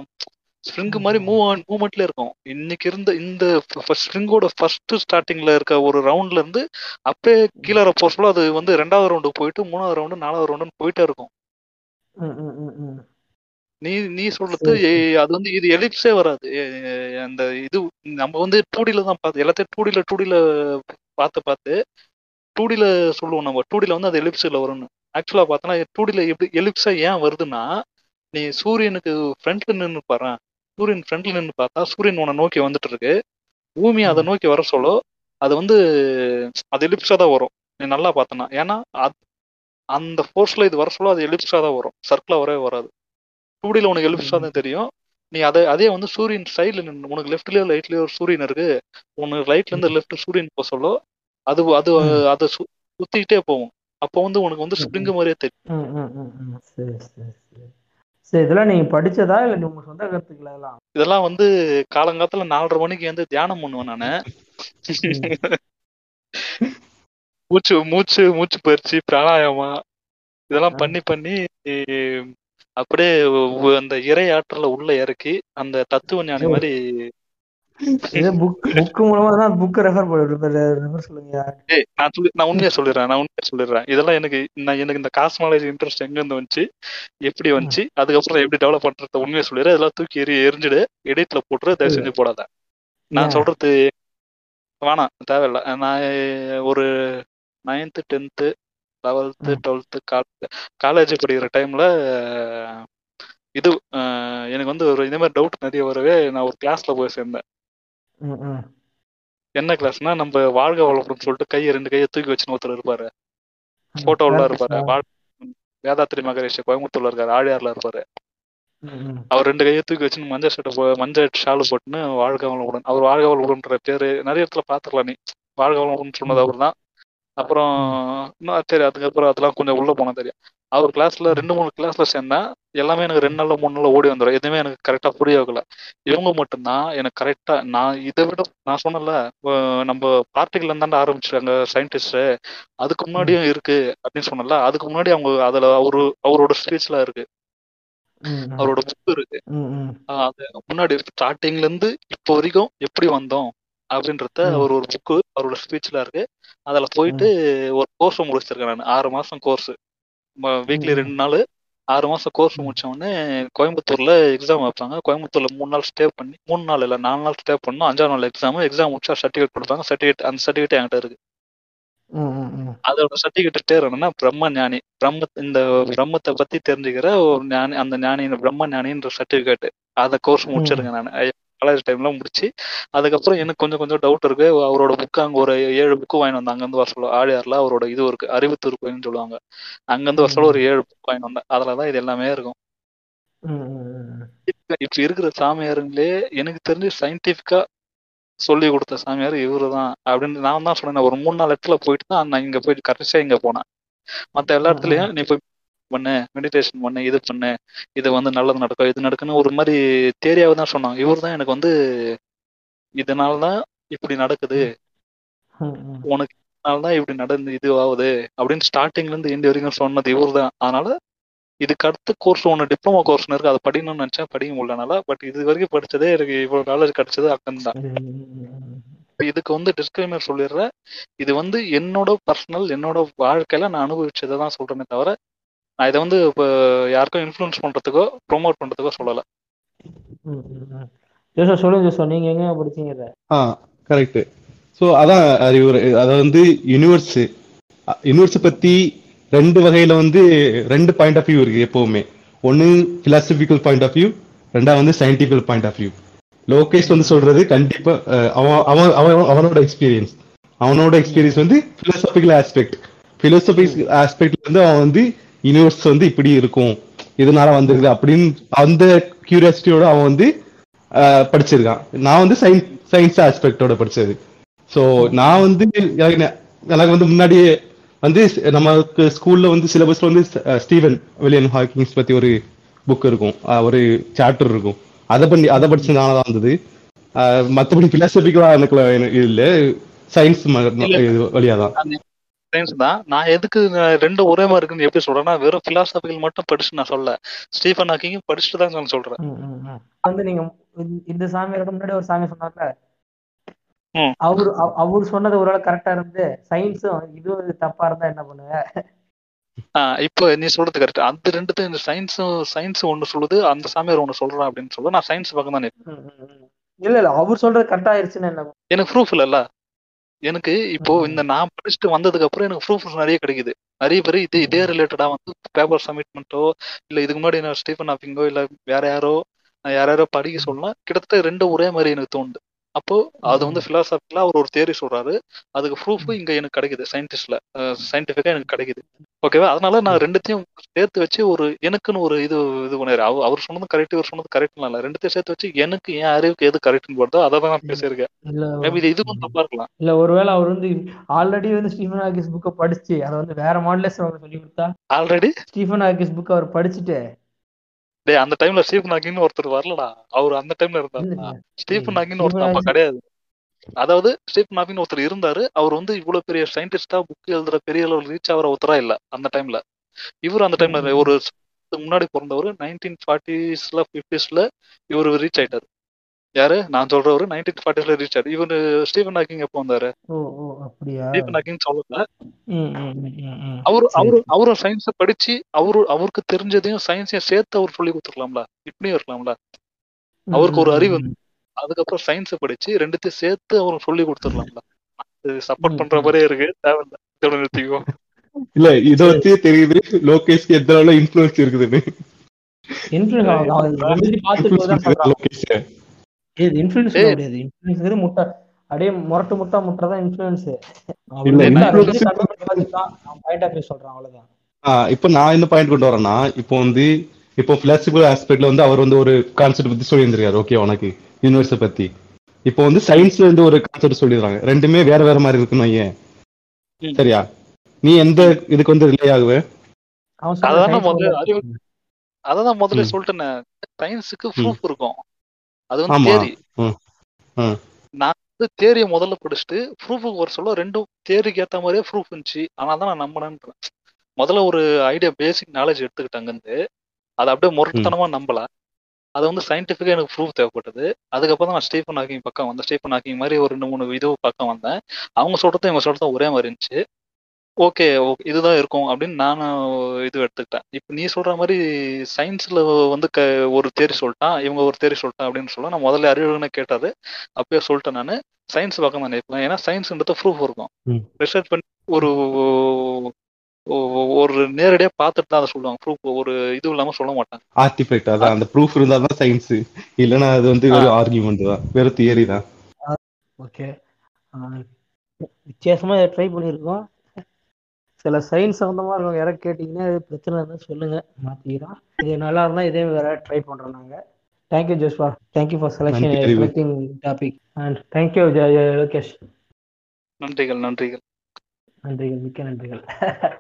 ஸ்ப்ரிங் மாதிரி மூவ் மூவ்மெண்ட்ல இருக்கும். இன்னைக்கு இருந்த இந்த ஸ்ப்ரிங்கோட ஃபர்ஸ்ட் ஸ்டார்டிங்ல இருக்க ஒரு ரவுண்ட்ல இருந்து அப்படியே கீழே சொல்ல அது வந்து ரெண்டாவது ரவுண்டு போயிட்டு மூணாவது ரவுண்டு நாலாவது ரவுண்டுன்னு போயிட்டே இருக்கும். நீ நீ சொல்றது அது வந்து இது எலிப்ஸே வராது. அந்த இது நம்ம வந்து டூடில தான் பார்த்து எல்லாத்தையும் டூடில டூடில பார்த்து பார்த்து டூடில சொல்லுவோம் நம்ம. டூடில வந்து அது எலிப்ஸ்ல வரும்னு. ஆக்சுவலா பார்த்தோன்னா டூடில எப்படி எலிப்ஸா ஏன் வருதுன்னா நீ சூரியனுக்கு ஃப்ரண்ட்ல நின்று பாரு சூரியன் ஃப்ரண்ட்ல நின்று பார்த்தா சூரியன் உன்னை நோக்கி வந்துட்டு இருக்கு. பூமி அதை நோக்கி வர சொல்ல அது வந்து அது எலிப்ஸா தான் வரும். நீ நல்லா பார்த்தனா. ஏன்னா அந்த ஃபோர்ஸ்ல இது வர சொல்ல அது எலிப்ஸா தான் வரும். சர்க்கிளா வரவே வராது. டூடில உனக்கு எலிப்ஸா தான் தெரியும். நீ அதை அதே வந்து சூரியன் சைடுல நின்று உனக்கு லெஃப்ட்லயோ ரைட்லயோ ஒரு சூரியன் இருக்கு. உனக்கு ரைட்ல இருந்து லெஃப்ட் சூரியன் போக சொல்ல அது அது அதை சுத்திக்கிட்டே போகும். அப்போ வந்து உனக்கு வந்து ஸ்ப்ரிங் மாதிரியே தெரியும். சரி இதெல்லாம் நீங்க படிச்சதா இல்ல உங்க சொந்த கருத்துக்கள் இதெல்லாம் இதெல்லாம் வந்து காலங்காலத்துல நாலரை மணிக்கு வந்து தியானம் பண்ணுவேன் நானு. மூச்சு மூச்சு மூச்சு பயிற்சி பிராணாயாமா இதெல்லாம் பண்ணி பண்ணி அப்படியே அந்த இறை ஆற்றல உள்ள இறக்கி அந்த தத்துவ ஞானி மாதிரி புக் புக் மூலமா தான் புக் ரெஃபர் சொல்லுங்க. நான் சொல்லி நான் உண்மையா சொல்லிடுறேன் நான் உண்மையா சொல்லிடுறேன். இதெல்லாம் எனக்கு நான் எனக்கு இந்த காஸ்மாலஜி இன்ட்ரெஸ்ட் எங்க இருந்து வந்துச்சு எப்படி வந்துச்சு அதுக்கப்புறம் எப்படி டெவலப் பண்றத உண்மையா சொல்லிடுறேன் இதெல்லாம் தூக்கி எறி எரிஞ்சிடு எடிட்ல போட்டுரு தயவு செஞ்சு போடாத. நான்? சொல்றது வேணாம் தேவையில்ல. நான் ஒரு ninth tenth eleventh. Twelfth college படிக்கிற டைம்ல இது எனக்கு வந்து ஒரு இந்த மாதிரி டவுட் நிறைய வரவே நான் ஒரு கிளாஸ்ல போய் சேர்ந்தேன். என்ன கிளாஸ்னா நம்ம வாழ்க வளமுடன் சொல்லிட்டு கையை ரெண்டு கையை தூக்கி வச்சுன்னு ஒருத்தர் இருப்பாரு. போட்டோல இருப்பாரு. வேதாத்திரி மகரிஷி கோயம்புத்தூர்ல இருக்காரு. ஆழியார்ல இருப்பாரு. அவர் ரெண்டு கையை தூக்கி வச்சுன்னு மஞ்சள் ஷர்ட் போ மஞ்சள் ஷாலு போட்டுன்னு வாழ்க வளமுடன். அவர் வாழ்க வளமுடன்ற பேரு நிறைய இடத்துல பாத்துக்கலாம் நீ. வாழ்க வளமுடன் சொன்னது அவர் தான் அப்புறம் இன்னும் சரி அதுக்கப்புறம் அதெல்லாம் கொஞ்சம் உள்ள போனா தெரியும். அவர் கிளாஸ்ல ரெண்டு மூணு கிளாஸ்ல சேர்ந்தேன். எல்லாமே எனக்கு ரெண்டு நாள்ல மூணு நாள்ல ஓடி வந்துடும் எதுவுமே எனக்கு கரெக்டா புரிய வைக்கல. இவங்க மட்டும்தான் எனக்கு கரெக்டா நான் இதை விட நான் சொன்னல நம்ம பார்ட்டிகள்ல இருந்தாண்ட ஆரம்பிச்சிருக்காங்க சயின்டிஸ்ட் அதுக்கு முன்னாடியும் இருக்கு அப்படின்னு சொன்னல அதுக்கு முன்னாடி அவங்க அதுல அவரு அவரோட ஸ்பீச்ல இருக்கு. அவரோட புக் இருக்கு. முன்னாடி ஸ்டார்டிங்ல இருந்து இப்போ வரைக்கும் எப்படி வந்தோம்? அப்படின்றத. அவர் ஒரு புக்கு அவரோட ஸ்பீச்ல இருக்கு. அதுல போயிட்டு ஒரு கோர்ஸ் முடிச்சிருக்கேன் நான். ஆறு மாசம் கோர்ஸ் வீக்லி. ரெண்டு நாள். ஆறு மாசம் கோர்ஸ். முடிச்ச உடனே கோயம்புத்தூர்ல எக்ஸாம் வைப்பாங்க. கோயம்புத்தூர்ல மூணு நாள் ஸ்டே பண்ணி மூணு நாள் இல்ல நாலு நாள் ஸ்டே பண்ணணும். அஞ்சாம் நாள் எக்ஸாம் எக்ஸாம் முடிச்சா சர்டிஃபிகேட் கொடுப்பாங்க. சர்டிஃபிகேட் அந்த சர்டிஃபிகேட் என்கிட்ட இருக்கு. அதோட சர்டிஃபிகேட் பேர் என்னன்னா பிரம்ம ஞானி. பிரம்ம இந்த பிரம்மத்தை பத்தி தெரிஞ்சுக்கிற ஒரு ஞானி அந்த ஞானி பிரம்ம ஞானின்ற சர்டிஃபிகேட் அந்த கோர்ஸ் முடிச்சிருக்கேன் நான். காலேஜ் டைம்ல முடிச்சு அதுக்கப்புறம் எனக்கு கொஞ்சம் கொஞ்சம் டவுட் இருக்கு. அவரோட புக்கு அங்க ஒரு ஏழு புக்கு வாங்கி வந்தேன் அங்கிருந்து வர சொல்ல ஆழியார்ல அவரோட இது இருக்கு அறிவுத்தூர் கோயில்னு சொல்லுவாங்க. அங்கிருந்து வர சொல்ல ஒரு ஏழு புக் வாங்கி வந்தேன். அதுலதான் இது எல்லாமே இருக்கும். இப்ப இருக்கிற சாமியாருங்களே எனக்கு தெரிஞ்சு சயின்டிபிக்கா சொல்லி கொடுத்த சாமியார் இவரு தான் அப்படின்னு நான் தான் சொன்னேன். ஒரு மூணு நாலு இடத்துல போயிட்டு தான் நான் இங்க போயிட்டு கடைசியா இங்க போனேன். மத்த எல்லா இடத்துலயும் நீ போய் பண்ணு மெடிடேஷன் பண்ணு இது பண்ணு இது வந்து நல்லது நடக்கும் இது நடக்குன்னு ஒரு மாதிரி தேரியாவை தான் சொன்னாங்க. இவர் தான் எனக்கு வந்து இதனாலதான் இப்படி நடக்குது. உனக்கு இதனாலதான் இப்படி நடந்து இது ஆகுது அப்படின்னு ஸ்டார்டிங்ல இருந்து எண்ட் வரைக்கும் சொன்னது இவர் தான். அதனால இதுக்கு அடுத்த கோர்ஸ் ஒன்று டிப்ளமோ கோர்ஸ் இருக்கு அதை படிக்கணும்னு நினைச்சேன் படிக்க முடியலனால பட் இது வரைக்கும் படிச்சதே எனக்கு இவ்வளவு நாலேஜ் கிடைச்சது அக்கன் தான். இதுக்கு வந்து டிஸ்கிளைமர் சொல்லிடுறேன். இது வந்து என்னோட பர்சனல் என்னோட வாழ்க்கையில நான் அனுபவிச்சதை தான் சொல்றேனே தவிர நான் இதை வந்து இப்போ யாருக்கும் இன்ஃப்ளூயன்ஸ் பண்றதுக்கோ ப்ரோமோட் பண்றதுக்கோ சொல்லல. ஜோசா சொல்லுங்க ஜோசா நீங்க எங்க படிச்சீங்க ஆ கரெக்ட் ஸோ அதான் அறிவுரை. அதை வந்து யூனிவர்ஸ் யூனிவர்ஸை பத்தி ரெண்டு வகையில வந்து ரெண்டு பாயிண்ட் ஆஃப் வியூ இருக்கு எப்பவுமே. ஒன்னு பிலாசபிக்கல் பாயிண்ட் ஆஃப் வியூ ரெண்டாவது வந்து scientifical point of view Lokesh வந்து சொல்றது கண்டிப்பா அவன் அவன் அவனோட எக்ஸ்பீரியன்ஸ் அவனோட எக்ஸ்பீரியன்ஸ் வந்து பிலோசபிக்கல் ஆஸ்பெக்ட் பிலோசபிக்கல் ஆஸ்பெக்ட்ல வந்து அவன் வந்து யூனிவர்ஸ் வந்து இப்படி இருக்கும். இதனால வந்திருக்குது அப்படின்னு அந்த கியூரியாசிட்டியோட அவன் வந்து படிச்சிருக்கான். நான் வந்து சயின்ஸ் சயின்ஸ் ஆஸ்பெக்டோட படிச்சது. ஸோ நான் வந்து எனக்கு வந்து முன்னாடியே வந்து நமக்கு ஸ்கூல்ல வந்து சிலபஸ்ல வந்து ஸ்டீவன் வில்லியன் ஹாக்கிங்ஸ் பத்தி ஒரு புக் இருக்கும். ஒரு சாப்டர் இருக்கும். அதை பண்ணி அதை படிச்சதுனால தான் வந்தது. அஹ், மத்தபடி பிலாசபிக்கலா எனக்கு எனக்கு இல்ல. சயின்ஸ் வழியா தான் சயின்ஸ் தான். நான் எதுக்கு ரெண்டு ஒரே மாதிரி இருக்குன்னு எப்படி சொல்றேன்னா வெறும் பிலாசபிக்கல் மட்டும் படிச்சு நான் சொல்ல ஸ்டீஃபன் ஹாக்கிங் படிச்சுட்டு தான் நான் சொல்றேன். வந்து நீங்க இந்த- சாமியாரோட முன்னாடி ஒரு சாமி சொன்னார்ல. அவரு அவ- அவரு சொன்னது ஒருவேளை கரெக்டா இருந்து சயின்ஸும் இது தப்பா இருந்தா என்ன பண்ணுவ? ஆஹ் இப்போ நீ சொல்றது கரெக்ட் அந்த ரெண்டுத்தையும் இந்த சயின்ஸும் சயின்ஸ் ஒண்ணு சொல்லுது அந்த சாமியார் ஒண்ணு சொல்றான் அப்படின்னு சொல்ல நான் சயின்ஸ் பக்கம் தான். இல்ல இல்ல அவர் சொல்றது கரெக்டா ஆயிருச்சுன்னு என்ன? எனக்கு ப்ரூஃப் இல்லல்ல. எனக்கு இப்போ. இந்த நான் படிச்சுட்டு வந்ததுக்கு அப்புறம் எனக்கு ப்ரூஃப் நிறைய கிடைக்குது. நிறைய பேர் இது இதே ரிலேட்டடா வந்து பேப்பர் சப்மிட் பண்ணிட்டோ இல்ல இதுக்கு முன்னாடி நான் ஸ்டீஃபன் ஹாக்கிங்கோ இல்ல வேற யாரோ யார் யாரோ படிக்க சொல்லலாம் கிட்டத்தட்ட ரெண்டு ஒரே மாதிரி எனக்கு தோணுது. அப்போ அது வந்து பிலாசபிக்கலா அவர் ஒரு தேரி சொல்றாரு. அதுக்கு ப்ரூஃப் இங்க எனக்கு கிடைக்குது சயின்டிஸ்ட்ல சயின்டிபிக்கா எனக்கு கிடைக்குது. ஓகேவா அதனால நான் ரெண்டுத்தையும் சேர்த்து வச்சு ஒரு எனக்குன்னு ஒரு இது இது பண்ணாரு அவர் அவர் சொன்னது கரெக்ட் இவர் சொன்னது கரெக்ட் இல்ல. ரெண்டுத்தையும் சேர்த்து வச்சு எனக்கு என் அறிவுக்கு எது கரெக்ட்னு போடுதோ அதை தான் நான் பேசியிருக்கேன். மேபி இது இதுக்கும் தப்பா இருக்கலாம் இல்ல ஒருவேளை அவர் வந்து ஆல்ரெடி வந்து ஸ்டீஃபன் ஹாக்கிஸ் புக்கை படிச்சு அதை வந்து வேற அவங்க சொல்லி கொடுத்தா ஆல்ரெடி ஸ்டீஃபன் ஹாக்கிஸ் புக் அவர் படிச்சுட்டு டேய் அந்த டைம்ல ஸ்டீஃபன் ஹாக்கின்னு ஒருத்தர் வரலடா. அவர் அந்த டைம்ல இருந்தாருடா. ஸ்டீஃபன் ஸ்டீஃபன் ஒருத்தர் அப்ப ஹாக்கிங் கிடையாது. அதாவது ஸ்டீஃபன் ஹாக்கின்னு ஒருத்தர் இருந்தாரு. அவர் வந்து இவ்வளவு பெரிய சயின்டிஸ்டா புக் எழுதுற பெரிய லெவல் ரீச் ஆகிற ஒருத்தரா இல்ல அந்த டைம்ல இவர் அந்த டைம்ல. ஒரு முன்னாடி பிறந்தவர் நைன்டீன் ஃபார்ட்டிஸ்ல பிப்டிஸ்ல இவர் ரீச் ஆயிட்டாரு. யாரு? நான் சொல்றவரு? நைன்டீன் ஃபார்ட்டிஸ்ல ரீச் ஆயிரு இவரு ஸ்டீஃபன் ஹாக்கிங் எப்போ வந்தாரு? ஸ்டீஃபன் ஹாக்கிங் சொல்லல. அவரு அவரு அவரும் சயின்ஸை படிச்சு அவரு அவருக்கு தெரிஞ்சதையும் சயின்ஸையும் சேர்த்து அவர் சொல்லி கொடுத்துருக்கலாம்ல. இப்படியும் இருக்கலாம்ல. அவருக்கு ஒரு அறிவு. அதுக்கப்புறம் சயின்ஸை படிச்சு ரெண்டுத்தையும் சேர்த்து அவருக்கு சொல்லி கொடுத்துடலாம்ல சப்போர்ட் பண்ற. மாதிரியே இருக்கு. தேவையில்ல. நிறுத்திக்கோ இல்ல இத வச்சே தெரியுது. லோகேஷ்க்கு எந்த அளவுல இன்ஃபுளுன்ஸ் இருக்குதுன்னு. *laughs* இது தான் சொல்ல டேய் முடியாது முட்டை. அப்படியே முரட்டு முட்டா முட்டை பண்ணி பாயிண்ட் ஆஃப் வியூ சொல்றான் அவ்வளவுதான். இப்போ நான் என்ன பாயிண்ட் கொண்டு வரேன்னா இப்போ வந்து இப்போ பிலாசபிள் ஆஸ்பெக்ட்ல வந்து அவர் வந்து ஒரு கான்செப்ட் பத்தி சொல்லியிருந்திருக்காரு. ஓகே உனக்கு. யூனிவர்ஸை பத்தி. இப்போ வந்து சயின்ஸ்ல இருந்து ஒரு கான்செப்ட் சொல்லிடுறாங்க ரெண்டுமே வேற வேற மாதிரி இருக்குன்னு ஏன். சரியா? நீ எந்த இதுக்கு வந்து ரிலே ஆகுவ? அதான் முதல்ல சொல்லிட்டேனே. சயின்ஸுக்கு ப்ரூஃப் இருக்கும். அது வந்து தேரி. நான் வந்து தேரியை முதல்ல படிச்சுட்டு ப்ரூஃபுக்கு ஒரு சொல்ல ரெண்டும் தேரிக்கு ஏத்த மாதிரியே ப்ரூஃப் இருந்துச்சு. ஆனா தான் நான் நம்பினேன்றேன் முதல்ல ஒரு ஐடியா பேசிக் நாலேஜ் எடுத்துக்கிட்டாங்க இருந்து அதை அப்படியே முரட்டுத்தனமா நம்பல அது வந்து சயின்டிஃபிக்காக எனக்கு ப்ரூஃப் தேவைப்பட்டது. அதுக்கப்புறம் தான் நான் ஸ்டீஃபன் ஹாக்கிங் பக்கம் வந்தேன். ஸ்டீஃபன் ஹாக்கிங் மாதிரி ஒரு ரெண்டு மூணு இது பக்கம் வந்தேன். அவங்க சொல்றதும் இவங்க சொல்றதும் ஒரே மாதிரி இருந்துச்சு. ஓகே இதுதான் இருக்கும் அப்படின்னு நானும் இது எடுத்துக்கிட்டேன். இப்போ நீ சொல்ற மாதிரி சயின்ஸ்ல வந்து க ஒரு தேரி சொல்லிட்டான் இவங்க ஒரு தேரி சொல்லிட்டான் அப்படின்னு சொல்ல நான் முதல்ல அறிவுன்னு கேட்டது அப்பயே சொல்லிட்டேன் நான். சயின்ஸ் பக்கம் தான் நினைப்பேன் ஏன்னா சயின்ஸ்ன்றது ப்ரூஃப் இருக்கும். ரிசர்ச் பண்ணி ஒரு ஒரு நேரடியா பார்த்துட்டு தான் அதை சொல்லுவாங்க. ப்ரூஃப் ஒரு இது இல்லாம சொல்ல மாட்டாங்க. ஆர்டிஃபெக்ட் அதான் அந்த ப்ரூஃப் இருந்தா தான் சயின்ஸ் இல்லைன்னா அது வந்து வெறும் ஆர்கியூமெண்ட் தான். வெறும் தியரி தான். ஓகே வித்தியாசமா ட்ரை பண்ணியிருக்கோம். சில சயின்ஸ் சம்மந்தமா இருக்கும் யாராவது கேட்டிங்கன்னா இது பிரச்சனை இருந்தால் சொல்லுங்க. மாத்திக்கிறோம். இது நல்லா இருந்தா இதே வேற ட்ரை பண்றோம் நாங்க. Thank you Joshua thank you for selection. Selecting topic and thank you Lokesh நன்றிகள் நன்றிகள். நன்றிகள் மிக்க நன்றிகள். *laughs*